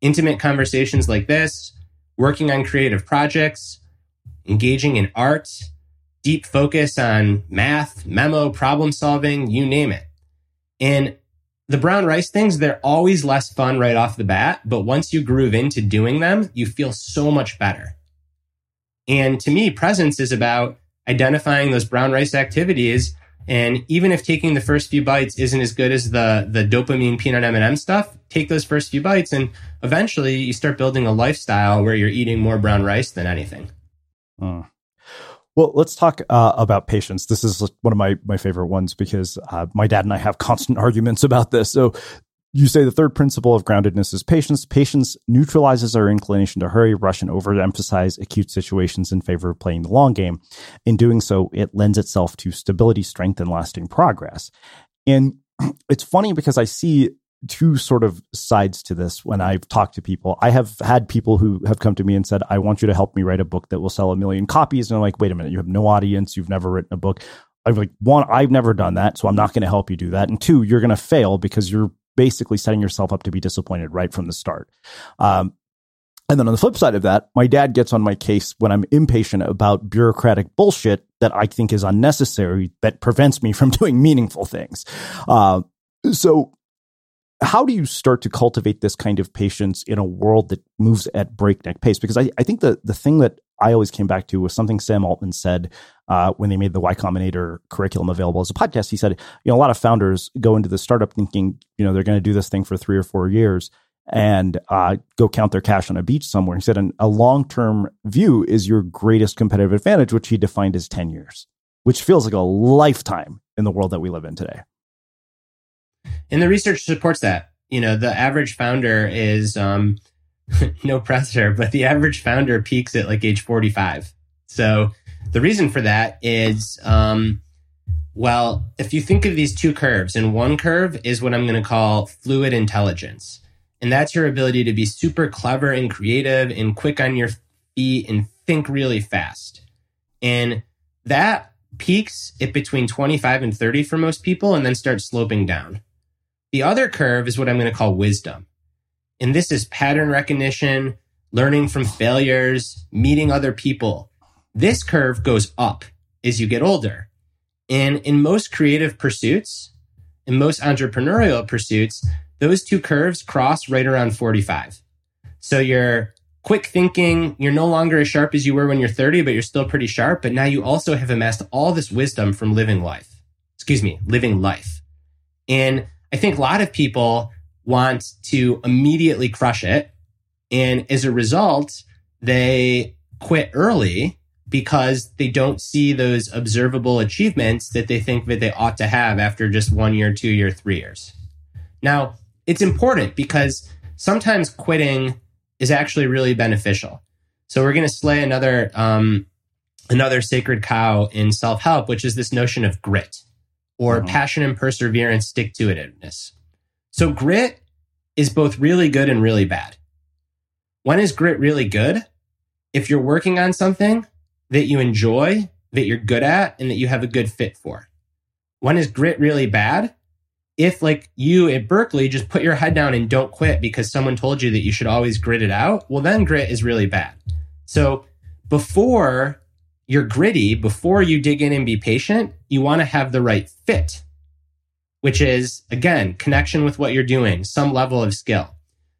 intimate conversations like this, working on creative projects, engaging in art, deep focus on math, memo, problem solving, you name it. And the brown rice things, they're always less fun right off the bat. But once you groove into doing them, you feel so much better. And to me, presence is about identifying those brown rice activities. And even if taking the first few bites isn't as good as the, the dopamine peanut M&M stuff, take those first few bites and eventually you start building a lifestyle where you're eating more brown rice than anything. Hmm. Well, let's talk uh, about patience. This is one of my my favorite ones because uh, my dad and I have constant arguments about this. So, you say the third principle of groundedness is patience. Patience neutralizes our inclination to hurry, rush, and overemphasize acute situations in favor of playing the long game. In doing so, it lends itself to stability, strength, and lasting progress. And it's funny because I see two sort of sides to this when I've talked to people. I have had people who have come to me and said, I want you to help me write a book that will sell a million copies. And I'm like, wait a minute, you have no audience. You've never written a book. I'm like, one, I've never done that. So I'm not going to help you do that. And two, you're going to fail because you're basically setting yourself up to be disappointed right from the start. Um, and then on the flip side of that, my dad gets on my case when I'm impatient about bureaucratic bullshit that I think is unnecessary that prevents me from doing meaningful things. Uh, so how do you start to cultivate this kind of patience in a world that moves at breakneck pace? Because I, I think the, the thing that I always came back to was something Sam Altman said uh, when they made the Y Combinator curriculum available as a podcast. He said, you know, a lot of founders go into the startup thinking, you know, they're going to do this thing for three or four years and uh, go count their cash on a beach somewhere. He said, a long term view is your greatest competitive advantage, which he defined as 10 years, which feels like a lifetime in the world that we live in today. And the research supports that. You know, the average founder is um, no pressure, but the average founder peaks at like age 45. So the reason for that is, um, well, if you think of these two curves, and one curve is what I'm going to call fluid intelligence. And that's your ability to be super clever and creative and quick on your feet and think really fast. And that peaks at between 25 and 30 for most people and then starts sloping down. The other curve is what I'm going to call wisdom. And this is pattern recognition, learning from failures, meeting other people. This curve goes up as you get older. And in most creative pursuits, in most entrepreneurial pursuits, those two curves cross right around 45. So you're quick thinking, you're no longer as sharp as you were when you're 30, but you're still pretty sharp. But now you also have amassed all this wisdom from living life. Excuse me, living life. And I think a lot of people want to immediately crush it. And as a result, they quit early because they don't see those observable achievements that they think that they ought to have after just one year, two year, three years. Now, it's important because sometimes quitting is actually really beneficial. So we're going to slay another um, another sacred cow in self help, which is this notion of grit or mm-hmm. passion and perseverance, stick to itiveness. So grit is both really good and really bad. When is grit really good? If you're working on something that you enjoy, that you're good at, and that you have a good fit for. When is grit really bad? If, like you at Berkeley, just put your head down and don't quit because someone told you that you should always grit it out, well, then grit is really bad. So before you're gritty, before you dig in and be patient, you want to have the right fit, which is, again, connection with what you're doing, some level of skill.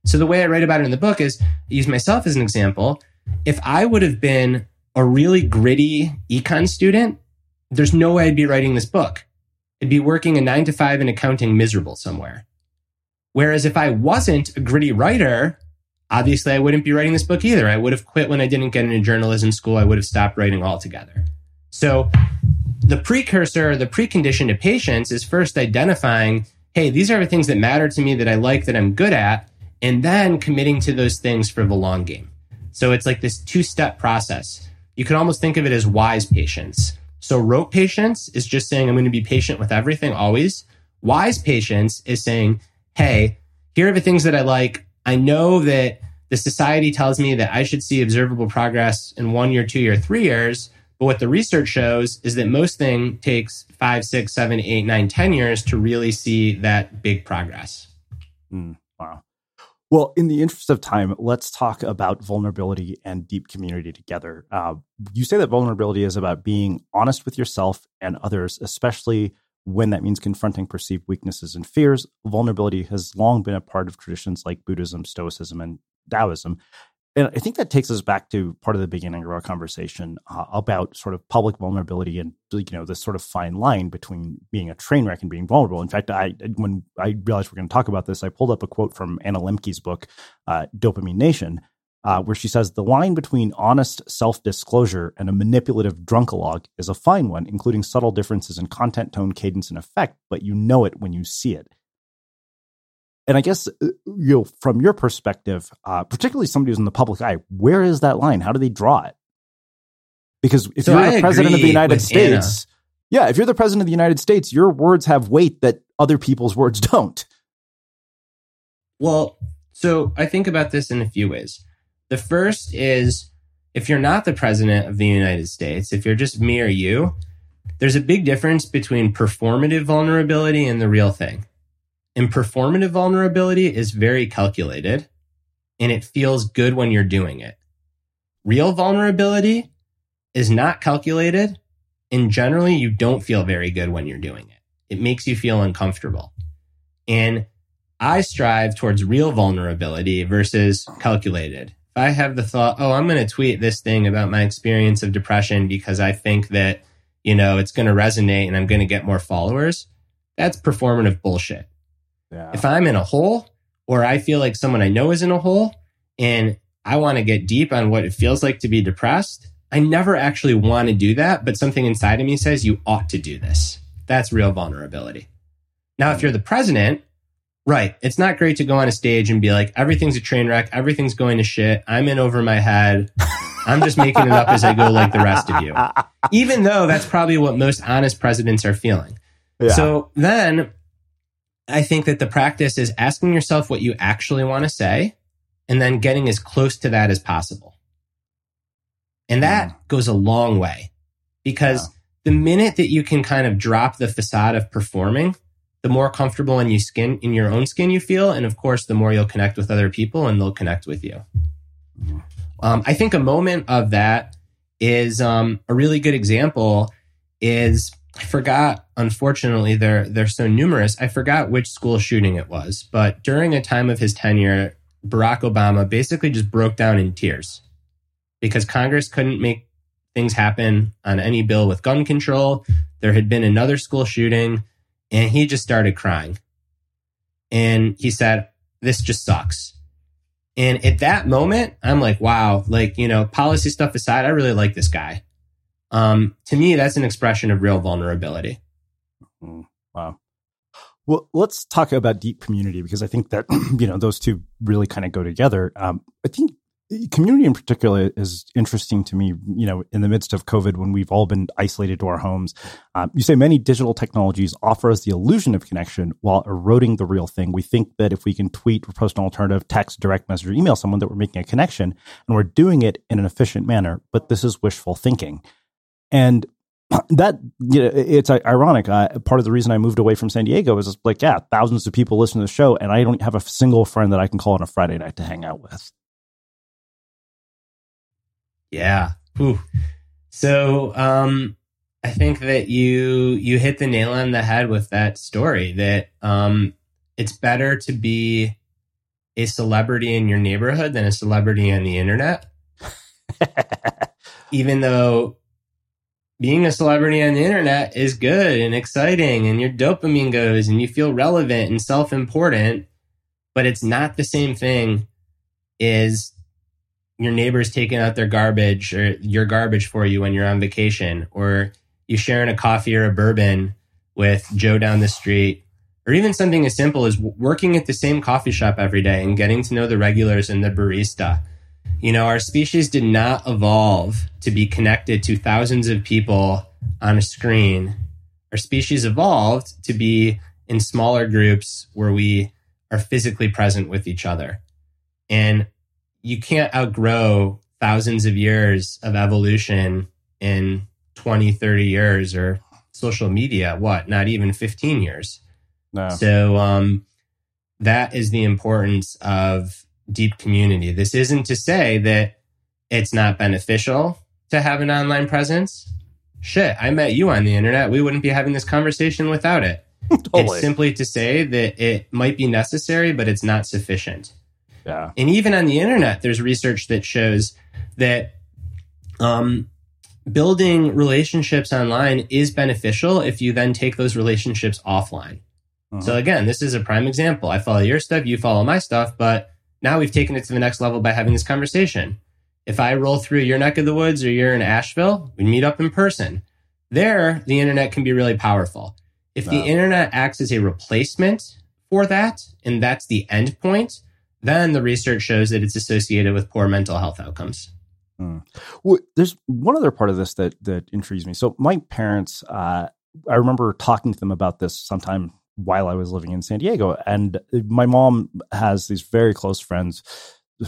So the way I write about it in the book is I use myself as an example. If I would have been a really gritty econ student, there's no way I'd be writing this book. I'd be working a nine to five in accounting miserable somewhere. Whereas if I wasn't a gritty writer, obviously I wouldn't be writing this book either. I would have quit when I didn't get into journalism school. I would have stopped writing altogether. So the precursor, the precondition to patience is first identifying, hey, these are the things that matter to me that I like, that I'm good at, and then committing to those things for the long game. So it's like this two step process. You can almost think of it as wise patience. So rote patience is just saying, I'm going to be patient with everything always. Wise patience is saying, hey, here are the things that I like. I know that the society tells me that I should see observable progress in one year, two year, three years. But what the research shows is that most thing takes five, six, seven, eight, nine, ten years to really see that big progress. Mm, wow. Well, in the interest of time, let's talk about vulnerability and deep community together. Uh, you say that vulnerability is about being honest with yourself and others, especially when that means confronting perceived weaknesses and fears. Vulnerability has long been a part of traditions like Buddhism, Stoicism, and Taoism. And I think that takes us back to part of the beginning of our conversation uh, about sort of public vulnerability and you know this sort of fine line between being a train wreck and being vulnerable. In fact, I when I realized we're going to talk about this, I pulled up a quote from Anna Lembke's book, uh, Dopamine Nation, uh, where she says the line between honest self disclosure and a manipulative drunkalogue is a fine one, including subtle differences in content, tone, cadence, and effect, but you know it when you see it and I guess uh, you know from your perspective, uh, particularly somebody who's in the public eye, where is that line? How do they draw it? Because if so you're I the president of the United States, Anna. yeah, if you're the president of the United States, your words have weight that other people's words don't. Well, so I think about this in a few ways. The first is if you're not the president of the United States, if you're just me or you, there's a big difference between performative vulnerability and the real thing. And performative vulnerability is very calculated and it feels good when you're doing it. Real vulnerability is not calculated and generally you don't feel very good when you're doing it. It makes you feel uncomfortable. And I strive towards real vulnerability versus calculated. If I have the thought, oh, I'm going to tweet this thing about my experience of depression because I think that, you know, it's going to resonate and I'm going to get more followers, that's performative bullshit. Yeah. If I'm in a hole or I feel like someone I know is in a hole and I want to get deep on what it feels like to be depressed, I never actually want to do that, but something inside of me says you ought to do this. That's real vulnerability. Now, if you're the president, right, it's not great to go on a stage and be like, everything's a train wreck, everything's going to shit, I'm in over my head. I'm just making it up as I go, like the rest of you. Even though that's probably what most honest presidents are feeling. Yeah. So then I think that the practice is asking yourself what you actually want to say and then getting as close to that as possible. And that mm. goes a long way because yeah. the minute that you can kind of drop the facade of performing, the more comfortable in you skin in your own skin you feel. And of course, the more you'll connect with other people and they'll connect with you. Um, I think a moment of that is um, a really good example is I forgot, unfortunately, they're they're so numerous. I forgot which school shooting it was, but during a time of his tenure, Barack Obama basically just broke down in tears because Congress couldn't make things happen on any bill with gun control. There had been another school shooting, and he just started crying. And he said, This just sucks. And at that moment, I'm like, wow, like, you know, policy stuff aside, I really like this guy. Um, to me, that's an expression of real vulnerability. Mm, wow. Well, let's talk about deep community because I think that you know those two really kind of go together. Um, I think community in particular is interesting to me. You know, in the midst of COVID, when we've all been isolated to our homes, um, you say many digital technologies offer us the illusion of connection while eroding the real thing. We think that if we can tweet, or post an alternative, text, direct message, or email someone, that we're making a connection, and we're doing it in an efficient manner. But this is wishful thinking. And that you know, it's ironic. Uh, part of the reason I moved away from San Diego is like, yeah, thousands of people listen to the show, and I don't have a single friend that I can call on a Friday night to hang out with. Yeah. Whew. So, um, I think that you you hit the nail on the head with that story. That um, it's better to be a celebrity in your neighborhood than a celebrity on the internet. Even though being a celebrity on the internet is good and exciting and your dopamine goes and you feel relevant and self-important but it's not the same thing as your neighbors taking out their garbage or your garbage for you when you're on vacation or you sharing a coffee or a bourbon with joe down the street or even something as simple as working at the same coffee shop every day and getting to know the regulars and the barista you know, our species did not evolve to be connected to thousands of people on a screen. Our species evolved to be in smaller groups where we are physically present with each other. And you can't outgrow thousands of years of evolution in 20, 30 years or social media, what, not even 15 years. No. So um, that is the importance of deep community. This isn't to say that it's not beneficial to have an online presence, shit, I met you on the internet. We wouldn't be having this conversation without it. Totally. It's simply to say that it might be necessary, but it's not sufficient. Yeah. And even on the internet, there's research that shows that um, building relationships online is beneficial if you then take those relationships offline. So again, this is a prime example. I follow your stuff, you follow my stuff, but now we've taken it to the next level by having this conversation. If I roll through your neck of the woods or you're in Asheville, we meet up in person. There, the internet can be really powerful. If the internet acts as a replacement for that, and that's the end point, then the research shows that it's associated with poor mental health outcomes. Well, there's one other part of this that that intrigues me. So my parents, uh, I remember talking to them about this sometime while I was living in San Diego, and my mom has these very close friends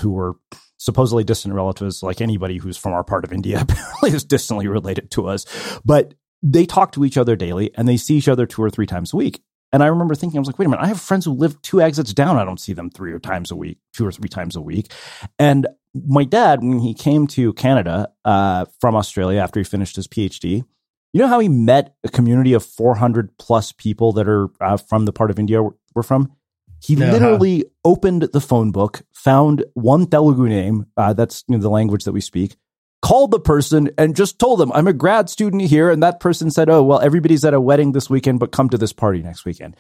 who were supposedly distant relatives, like anybody who's from our part of India apparently is distantly related to us. But they talk to each other daily, and they see each other two or three times a week. And I remember thinking, I was like, wait a minute, I have friends who live two exits down. I don't see them three or times a week, two or three times a week. And my dad, when he came to Canada uh, from Australia after he finished his PhD, you know how he met a community of 400 plus people that are uh, from the part of India we're from? He how? literally opened the phone book, found one Telugu name, uh, that's you know, the language that we speak, called the person and just told them, I'm a grad student here. And that person said, Oh, well, everybody's at a wedding this weekend, but come to this party next weekend.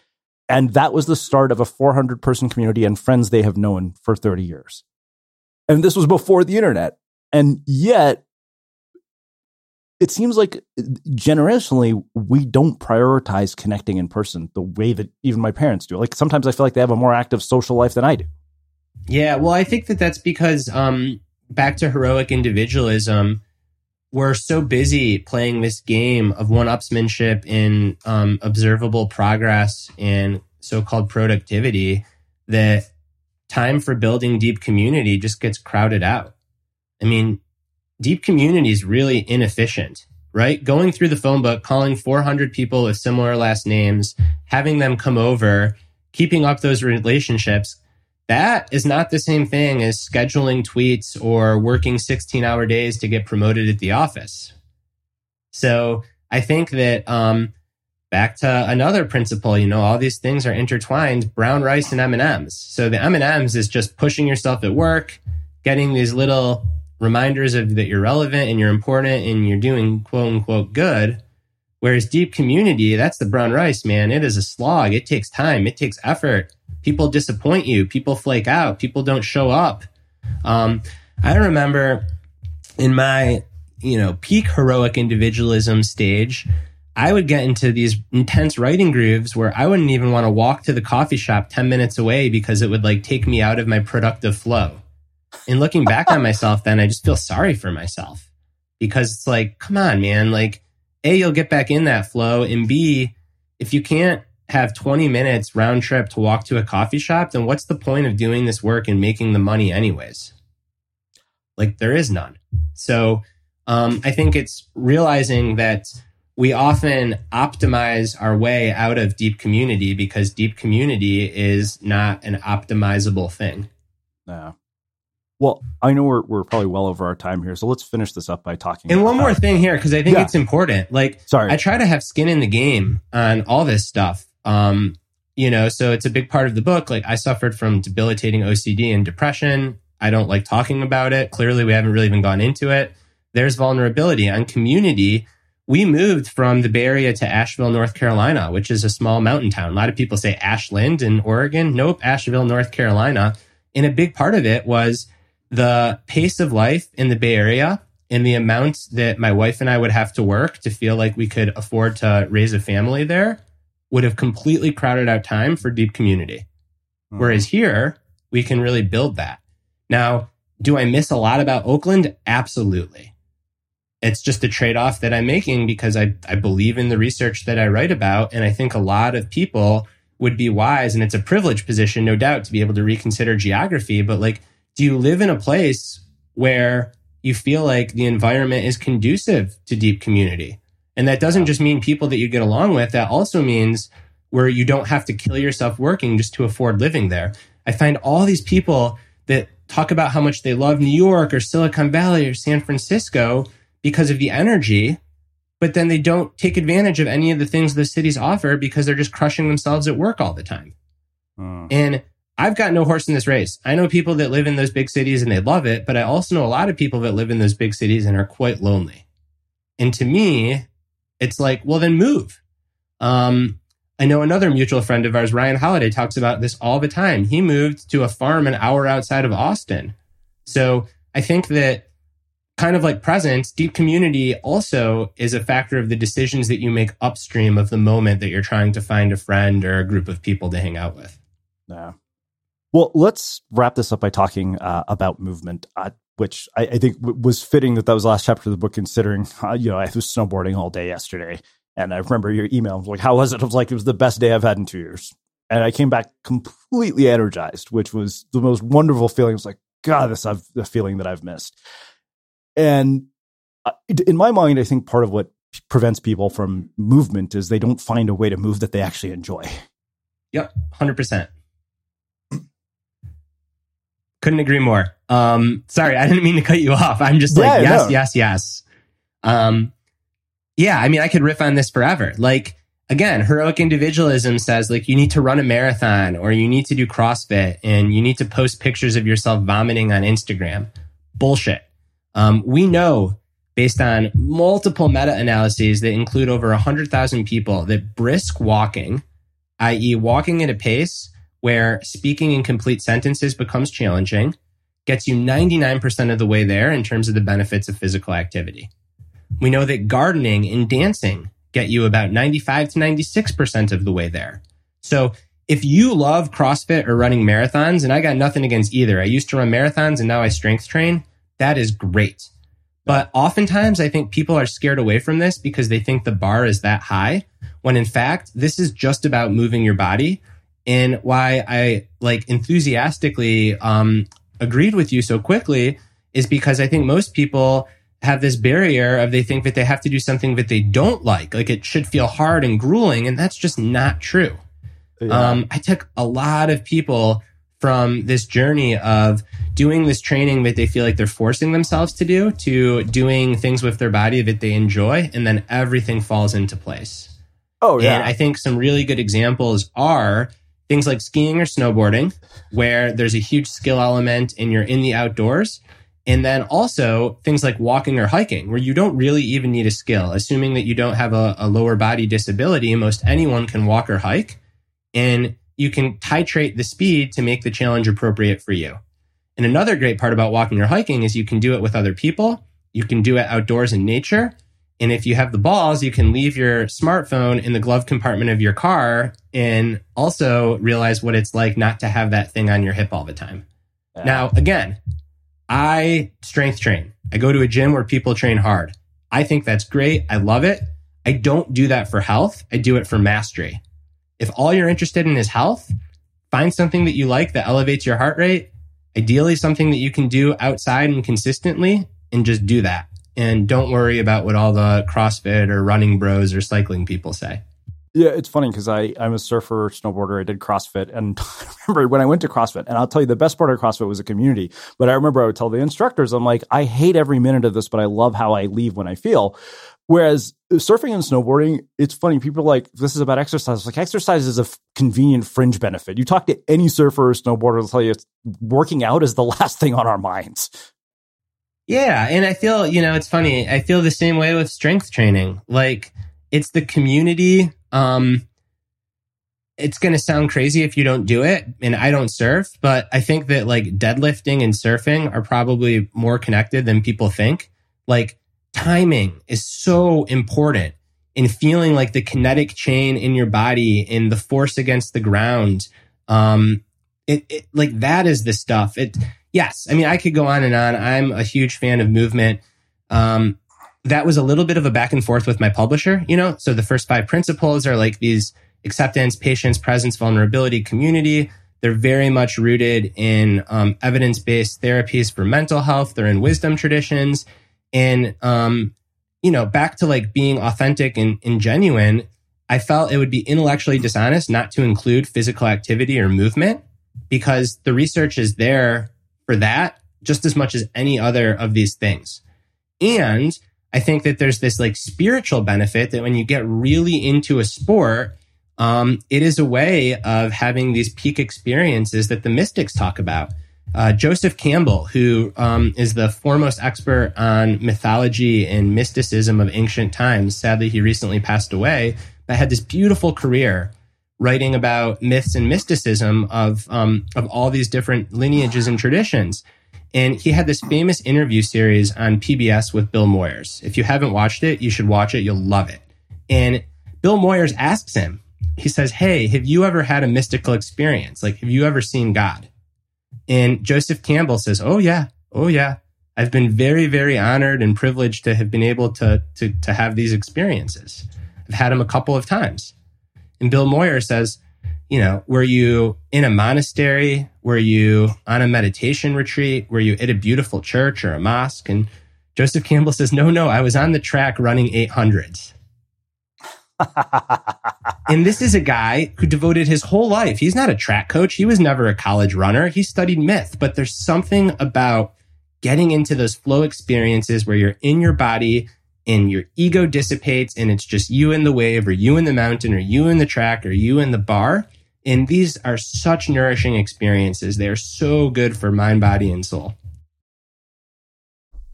And that was the start of a 400 person community and friends they have known for 30 years. And this was before the internet. And yet, it seems like generationally, we don't prioritize connecting in person the way that even my parents do. Like sometimes I feel like they have a more active social life than I do. Yeah, well, I think that that's because um, back to heroic individualism, we're so busy playing this game of one-upsmanship in um, observable progress and so-called productivity that time for building deep community just gets crowded out. I mean, deep community is really inefficient, right? Going through the phone book, calling 400 people with similar last names, having them come over, keeping up those relationships, that is not the same thing as scheduling tweets or working 16 hour days to get promoted at the office. So I think that, um, back to another principle, you know, all these things are intertwined, brown rice and M&Ms. So the M&Ms is just pushing yourself at work, getting these little reminders of that you're relevant and you're important and you're doing quote unquote good. Whereas deep community, that's the brown rice, man. It is a slog. It takes time. It takes effort. People disappoint you. People flake out. People don't show up. Um, I remember in my, you know, peak heroic individualism stage, I would get into these intense writing grooves where I wouldn't even want to walk to the coffee shop 10 minutes away because it would like take me out of my productive flow. And looking back on myself, then I just feel sorry for myself because it's like, come on, man. Like, A, you'll get back in that flow. And B, if you can't have 20 minutes round trip to walk to a coffee shop, then what's the point of doing this work and making the money anyways? Like, there is none. So, um, I think it's realizing that we often optimize our way out of deep community because deep community is not an optimizable thing. Yeah. Well, I know we're we're probably well over our time here, so let's finish this up by talking. And one more thing here, because I think Yeah. it's important. Like, Sorry. I try to have skin in the game on all this stuff. Um, you know, so it's a big part of the book. Like, I suffered from debilitating OCD and depression. I don't like talking about it. Clearly, we haven't really even gone into it. There's vulnerability on community. We moved from the Bay Area to Asheville, North Carolina, which is a small mountain town. A lot of people say Ashland in Oregon. Nope, Asheville, North Carolina. And a big part of it was the pace of life in the Bay Area and the amount that my wife and I would have to work to feel like we could afford to raise a family there would have completely crowded out time for deep community. Mm-hmm. Whereas here, we can really build that. Now, do I miss a lot about Oakland? Absolutely. It's just a trade off that I'm making because I, I believe in the research that I write about. And I think a lot of people would be wise, and it's a privileged position, no doubt, to be able to reconsider geography. But like, do you live in a place where you feel like the environment is conducive to deep community? And that doesn't just mean people that you get along with. That also means where you don't have to kill yourself working just to afford living there. I find all these people that talk about how much they love New York or Silicon Valley or San Francisco because of the energy, but then they don't take advantage of any of the things the cities offer because they're just crushing themselves at work all the time. Mm. And I've got no horse in this race. I know people that live in those big cities and they love it, but I also know a lot of people that live in those big cities and are quite lonely. And to me, it's like, well, then move. Um, I know another mutual friend of ours, Ryan Holiday, talks about this all the time. He moved to a farm an hour outside of Austin. So I think that kind of like presence, deep community also is a factor of the decisions that you make upstream of the moment that you're trying to find a friend or a group of people to hang out with. Yeah. Well, let's wrap this up by talking uh, about movement, uh, which I, I think w- was fitting that that was the last chapter of the book, considering, uh, you know, I was snowboarding all day yesterday. And I remember your email was like, how was it? I was like, it was the best day I've had in two years. And I came back completely energized, which was the most wonderful feeling. It was like, God, this I've the feeling that I've missed. And uh, in my mind, I think part of what prevents people from movement is they don't find a way to move that they actually enjoy. Yep, 100%. Couldn't agree more. Um, sorry, I didn't mean to cut you off. I'm just like, Yeah, yes, no. yes, yes. Um, yeah, I mean, I could riff on this forever. Like, again, heroic individualism says like you need to run a marathon or you need to do CrossFit and you need to post pictures of yourself vomiting on Instagram. Bullshit. Um, we know based on multiple meta analyses that include over 100,000 people that brisk walking, i.e., walking at a pace where speaking in complete sentences becomes challenging, gets you 99% of the way there in terms of the benefits of physical activity. We know that gardening and dancing get you about 95 to 96% of the way there. So if you love CrossFit or running marathons, and I got nothing against either, I used to run marathons and now I strength train, that is great. But oftentimes I think people are scared away from this because they think the bar is that high, when in fact, this is just about moving your body. And why I like enthusiastically um, agreed with you so quickly is because I think most people have this barrier of they think that they have to do something that they don't like. Like it should feel hard and grueling. And that's just not true. Um, I took a lot of people from this journey of doing this training that they feel like they're forcing themselves to do to doing things with their body that they enjoy. And then everything falls into place. Oh, yeah. And I think some really good examples are things like skiing or snowboarding, where there's a huge skill element and you're in the outdoors. And then also things like walking or hiking, where you don't really even need a skill. Assuming that you don't have a, a lower body disability, most anyone can walk or hike. And you can titrate the speed to make the challenge appropriate for you. And another great part about walking or hiking is you can do it with other people. You can do it outdoors in nature. And if you have the balls, you can leave your smartphone in the glove compartment of your car and also realize what it's like not to have that thing on your hip all the time. Now, again, I strength train. I go to a gym where people train hard. I think that's great. I love it. I don't do that for health. I do it for mastery. If all you're interested in is health, find something that you like that elevates your heart rate. Ideally, something that you can do outside and consistently, and just do that. And don't worry about what all the CrossFit or running bros or cycling people say. Yeah, it's funny because I I'm a surfer, snowboarder. I did CrossFit, and I remember when I went to CrossFit, and I'll tell you the best part of CrossFit was a community. But I remember I would tell the instructors, I'm like, I hate every minute of this, but I love how I leave when I feel. Whereas surfing and snowboarding, it's funny. People are like, this is about exercise. Like exercise is a f- convenient fringe benefit. You talk to any surfer or snowboarder, they'll tell you it's, working out is the last thing on our minds. Yeah. And I feel, you know, it's funny. I feel the same way with strength training. Like it's the community. Um, it's going to sound crazy if you don't do it. And I don't surf, but I think that like deadlifting and surfing are probably more connected than people think. Like timing is so important in feeling like the kinetic chain in your body and the force against the ground. Um, it, it like that is the stuff. It, yes. I mean, I could go on and on. I'm a huge fan of movement. Um, that was a little bit of a back and forth with my publisher, you know? So the first five principles are like these acceptance, patience, presence, vulnerability, community. They're very much rooted in um, evidence based therapies for mental health. They're in wisdom traditions. And, um, you know, back to like being authentic and, and genuine, I felt it would be intellectually dishonest not to include physical activity or movement because the research is there for that just as much as any other of these things. And I think that there's this like spiritual benefit that when you get really into a sport, um, it is a way of having these peak experiences that the mystics talk about. Uh, Joseph Campbell, who um, is the foremost expert on mythology and mysticism of ancient times, sadly, he recently passed away, but had this beautiful career writing about myths and mysticism of um, of all these different lineages and traditions. And he had this famous interview series on PBS with Bill Moyers. If you haven't watched it, you should watch it. You'll love it. And Bill Moyers asks him, he says, Hey, have you ever had a mystical experience? Like, have you ever seen God? And Joseph Campbell says, Oh, yeah. Oh, yeah. I've been very, very honored and privileged to have been able to, to, to have these experiences. I've had them a couple of times. And Bill Moyer says, you know, were you in a monastery? Were you on a meditation retreat? Were you at a beautiful church or a mosque? And Joseph Campbell says, no, no, I was on the track running 800s. and this is a guy who devoted his whole life. He's not a track coach. He was never a college runner. He studied myth, but there's something about getting into those flow experiences where you're in your body and your ego dissipates and it's just you in the wave or you in the mountain or you in the track or you in the bar. And these are such nourishing experiences. They're so good for mind, body, and soul.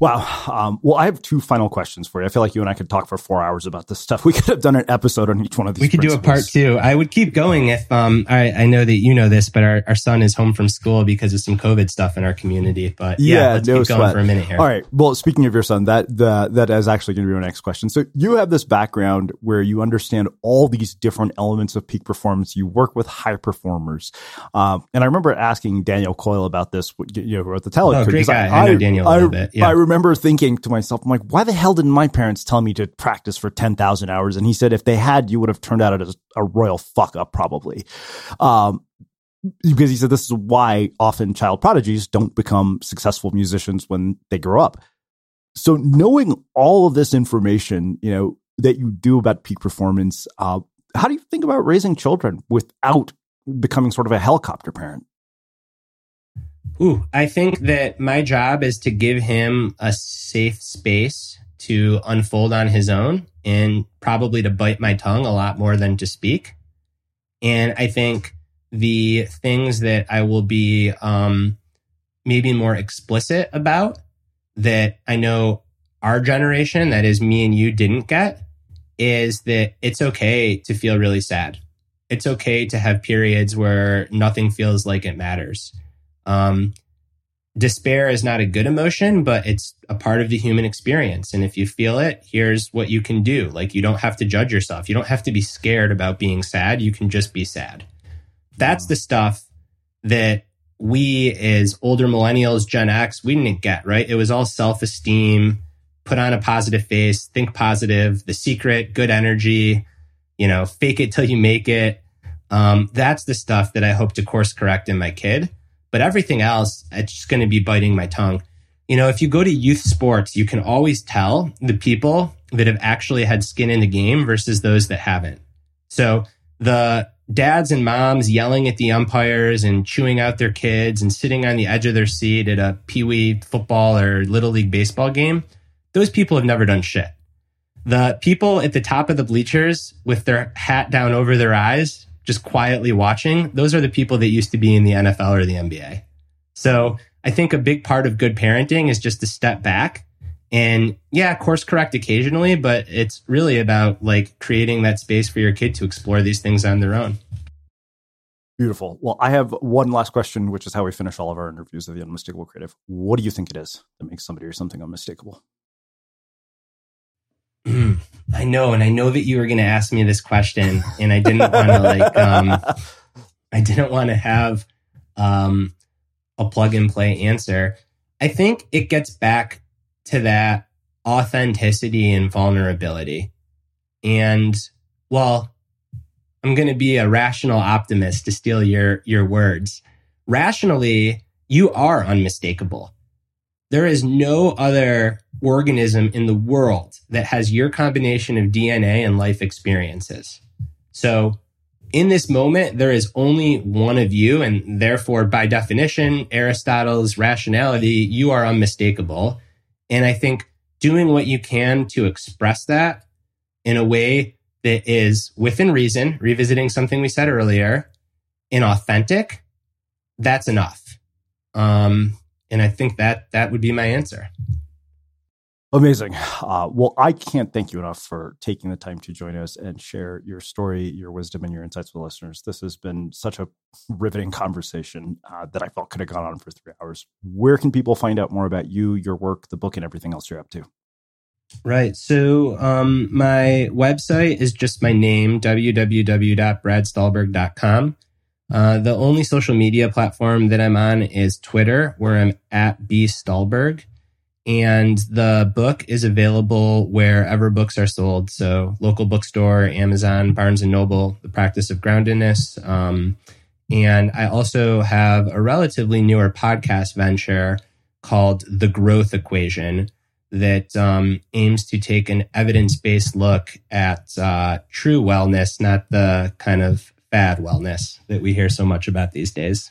Wow. Um, well, I have two final questions for you. I feel like you and I could talk for four hours about this stuff. We could have done an episode on each one of these. We could principles. do a part two. I would keep going if um, I, I know that you know this, but our, our son is home from school because of some COVID stuff in our community. But yeah, yeah let's no keep going for a minute here. All right. Well, speaking of your son, that the, that is actually going to be my next question. So you have this background where you understand all these different elements of peak performance. You work with high performers, um, and I remember asking Daniel Coyle about this. You know, who wrote the Talent Code. Oh, great guy. I, I know Daniel a little bit. Yeah. Remember thinking to myself, I'm like, why the hell didn't my parents tell me to practice for 10,000 hours? And he said, if they had, you would have turned out as a royal fuck up, probably. Um, because he said this is why often child prodigies don't become successful musicians when they grow up. So knowing all of this information, you know, that you do about peak performance, uh, how do you think about raising children without becoming sort of a helicopter parent? Ooh, I think that my job is to give him a safe space to unfold on his own and probably to bite my tongue a lot more than to speak. And I think the things that I will be um, maybe more explicit about that I know our generation, that is me and you, didn't get is that it's okay to feel really sad. It's okay to have periods where nothing feels like it matters. Um, despair is not a good emotion, but it's a part of the human experience. And if you feel it, here's what you can do. Like you don't have to judge yourself. You don't have to be scared about being sad. You can just be sad. That's the stuff that we as older millennials, Gen X, we didn't get, right? It was all self esteem, put on a positive face, think positive, the secret, good energy, you know, fake it till you make it. Um, that's the stuff that I hope to course correct in my kid. But everything else, it's just going to be biting my tongue. You know, if you go to youth sports, you can always tell the people that have actually had skin in the game versus those that haven't. So the dads and moms yelling at the umpires and chewing out their kids and sitting on the edge of their seat at a pee wee football or little league baseball game, those people have never done shit. The people at the top of the bleachers with their hat down over their eyes just quietly watching, those are the people that used to be in the NFL or the NBA. So I think a big part of good parenting is just to step back and yeah, course correct occasionally, but it's really about like creating that space for your kid to explore these things on their own. Beautiful. Well, I have one last question, which is how we finish all of our interviews of the Unmistakable Creative. What do you think it is that makes somebody or something unmistakable? I know, and I know that you were going to ask me this question, and I didn't want to like, um, I didn't want to have um, a plug and play answer. I think it gets back to that authenticity and vulnerability. And well, I'm going to be a rational optimist to steal your your words. Rationally, you are unmistakable. There is no other organism in the world that has your combination of DNA and life experiences. So in this moment, there is only one of you. And therefore, by definition, Aristotle's rationality, you are unmistakable. And I think doing what you can to express that in a way that is within reason, revisiting something we said earlier, and authentic, that's enough. Um, and I think that that would be my answer. Amazing. Uh, well, I can't thank you enough for taking the time to join us and share your story, your wisdom, and your insights with listeners. This has been such a riveting conversation uh, that I felt could have gone on for three hours. Where can people find out more about you, your work, the book, and everything else you're up to? Right. So um, my website is just my name, www.bradstulberg.com. Uh, the only social media platform that I'm on is Twitter, where I'm at B Stulberg. And the book is available wherever books are sold. So local bookstore, Amazon, Barnes and Noble, The Practice of Groundedness. Um, and I also have a relatively newer podcast venture called The Growth Equation that um, aims to take an evidence based look at uh, true wellness, not the kind of fad wellness that we hear so much about these days.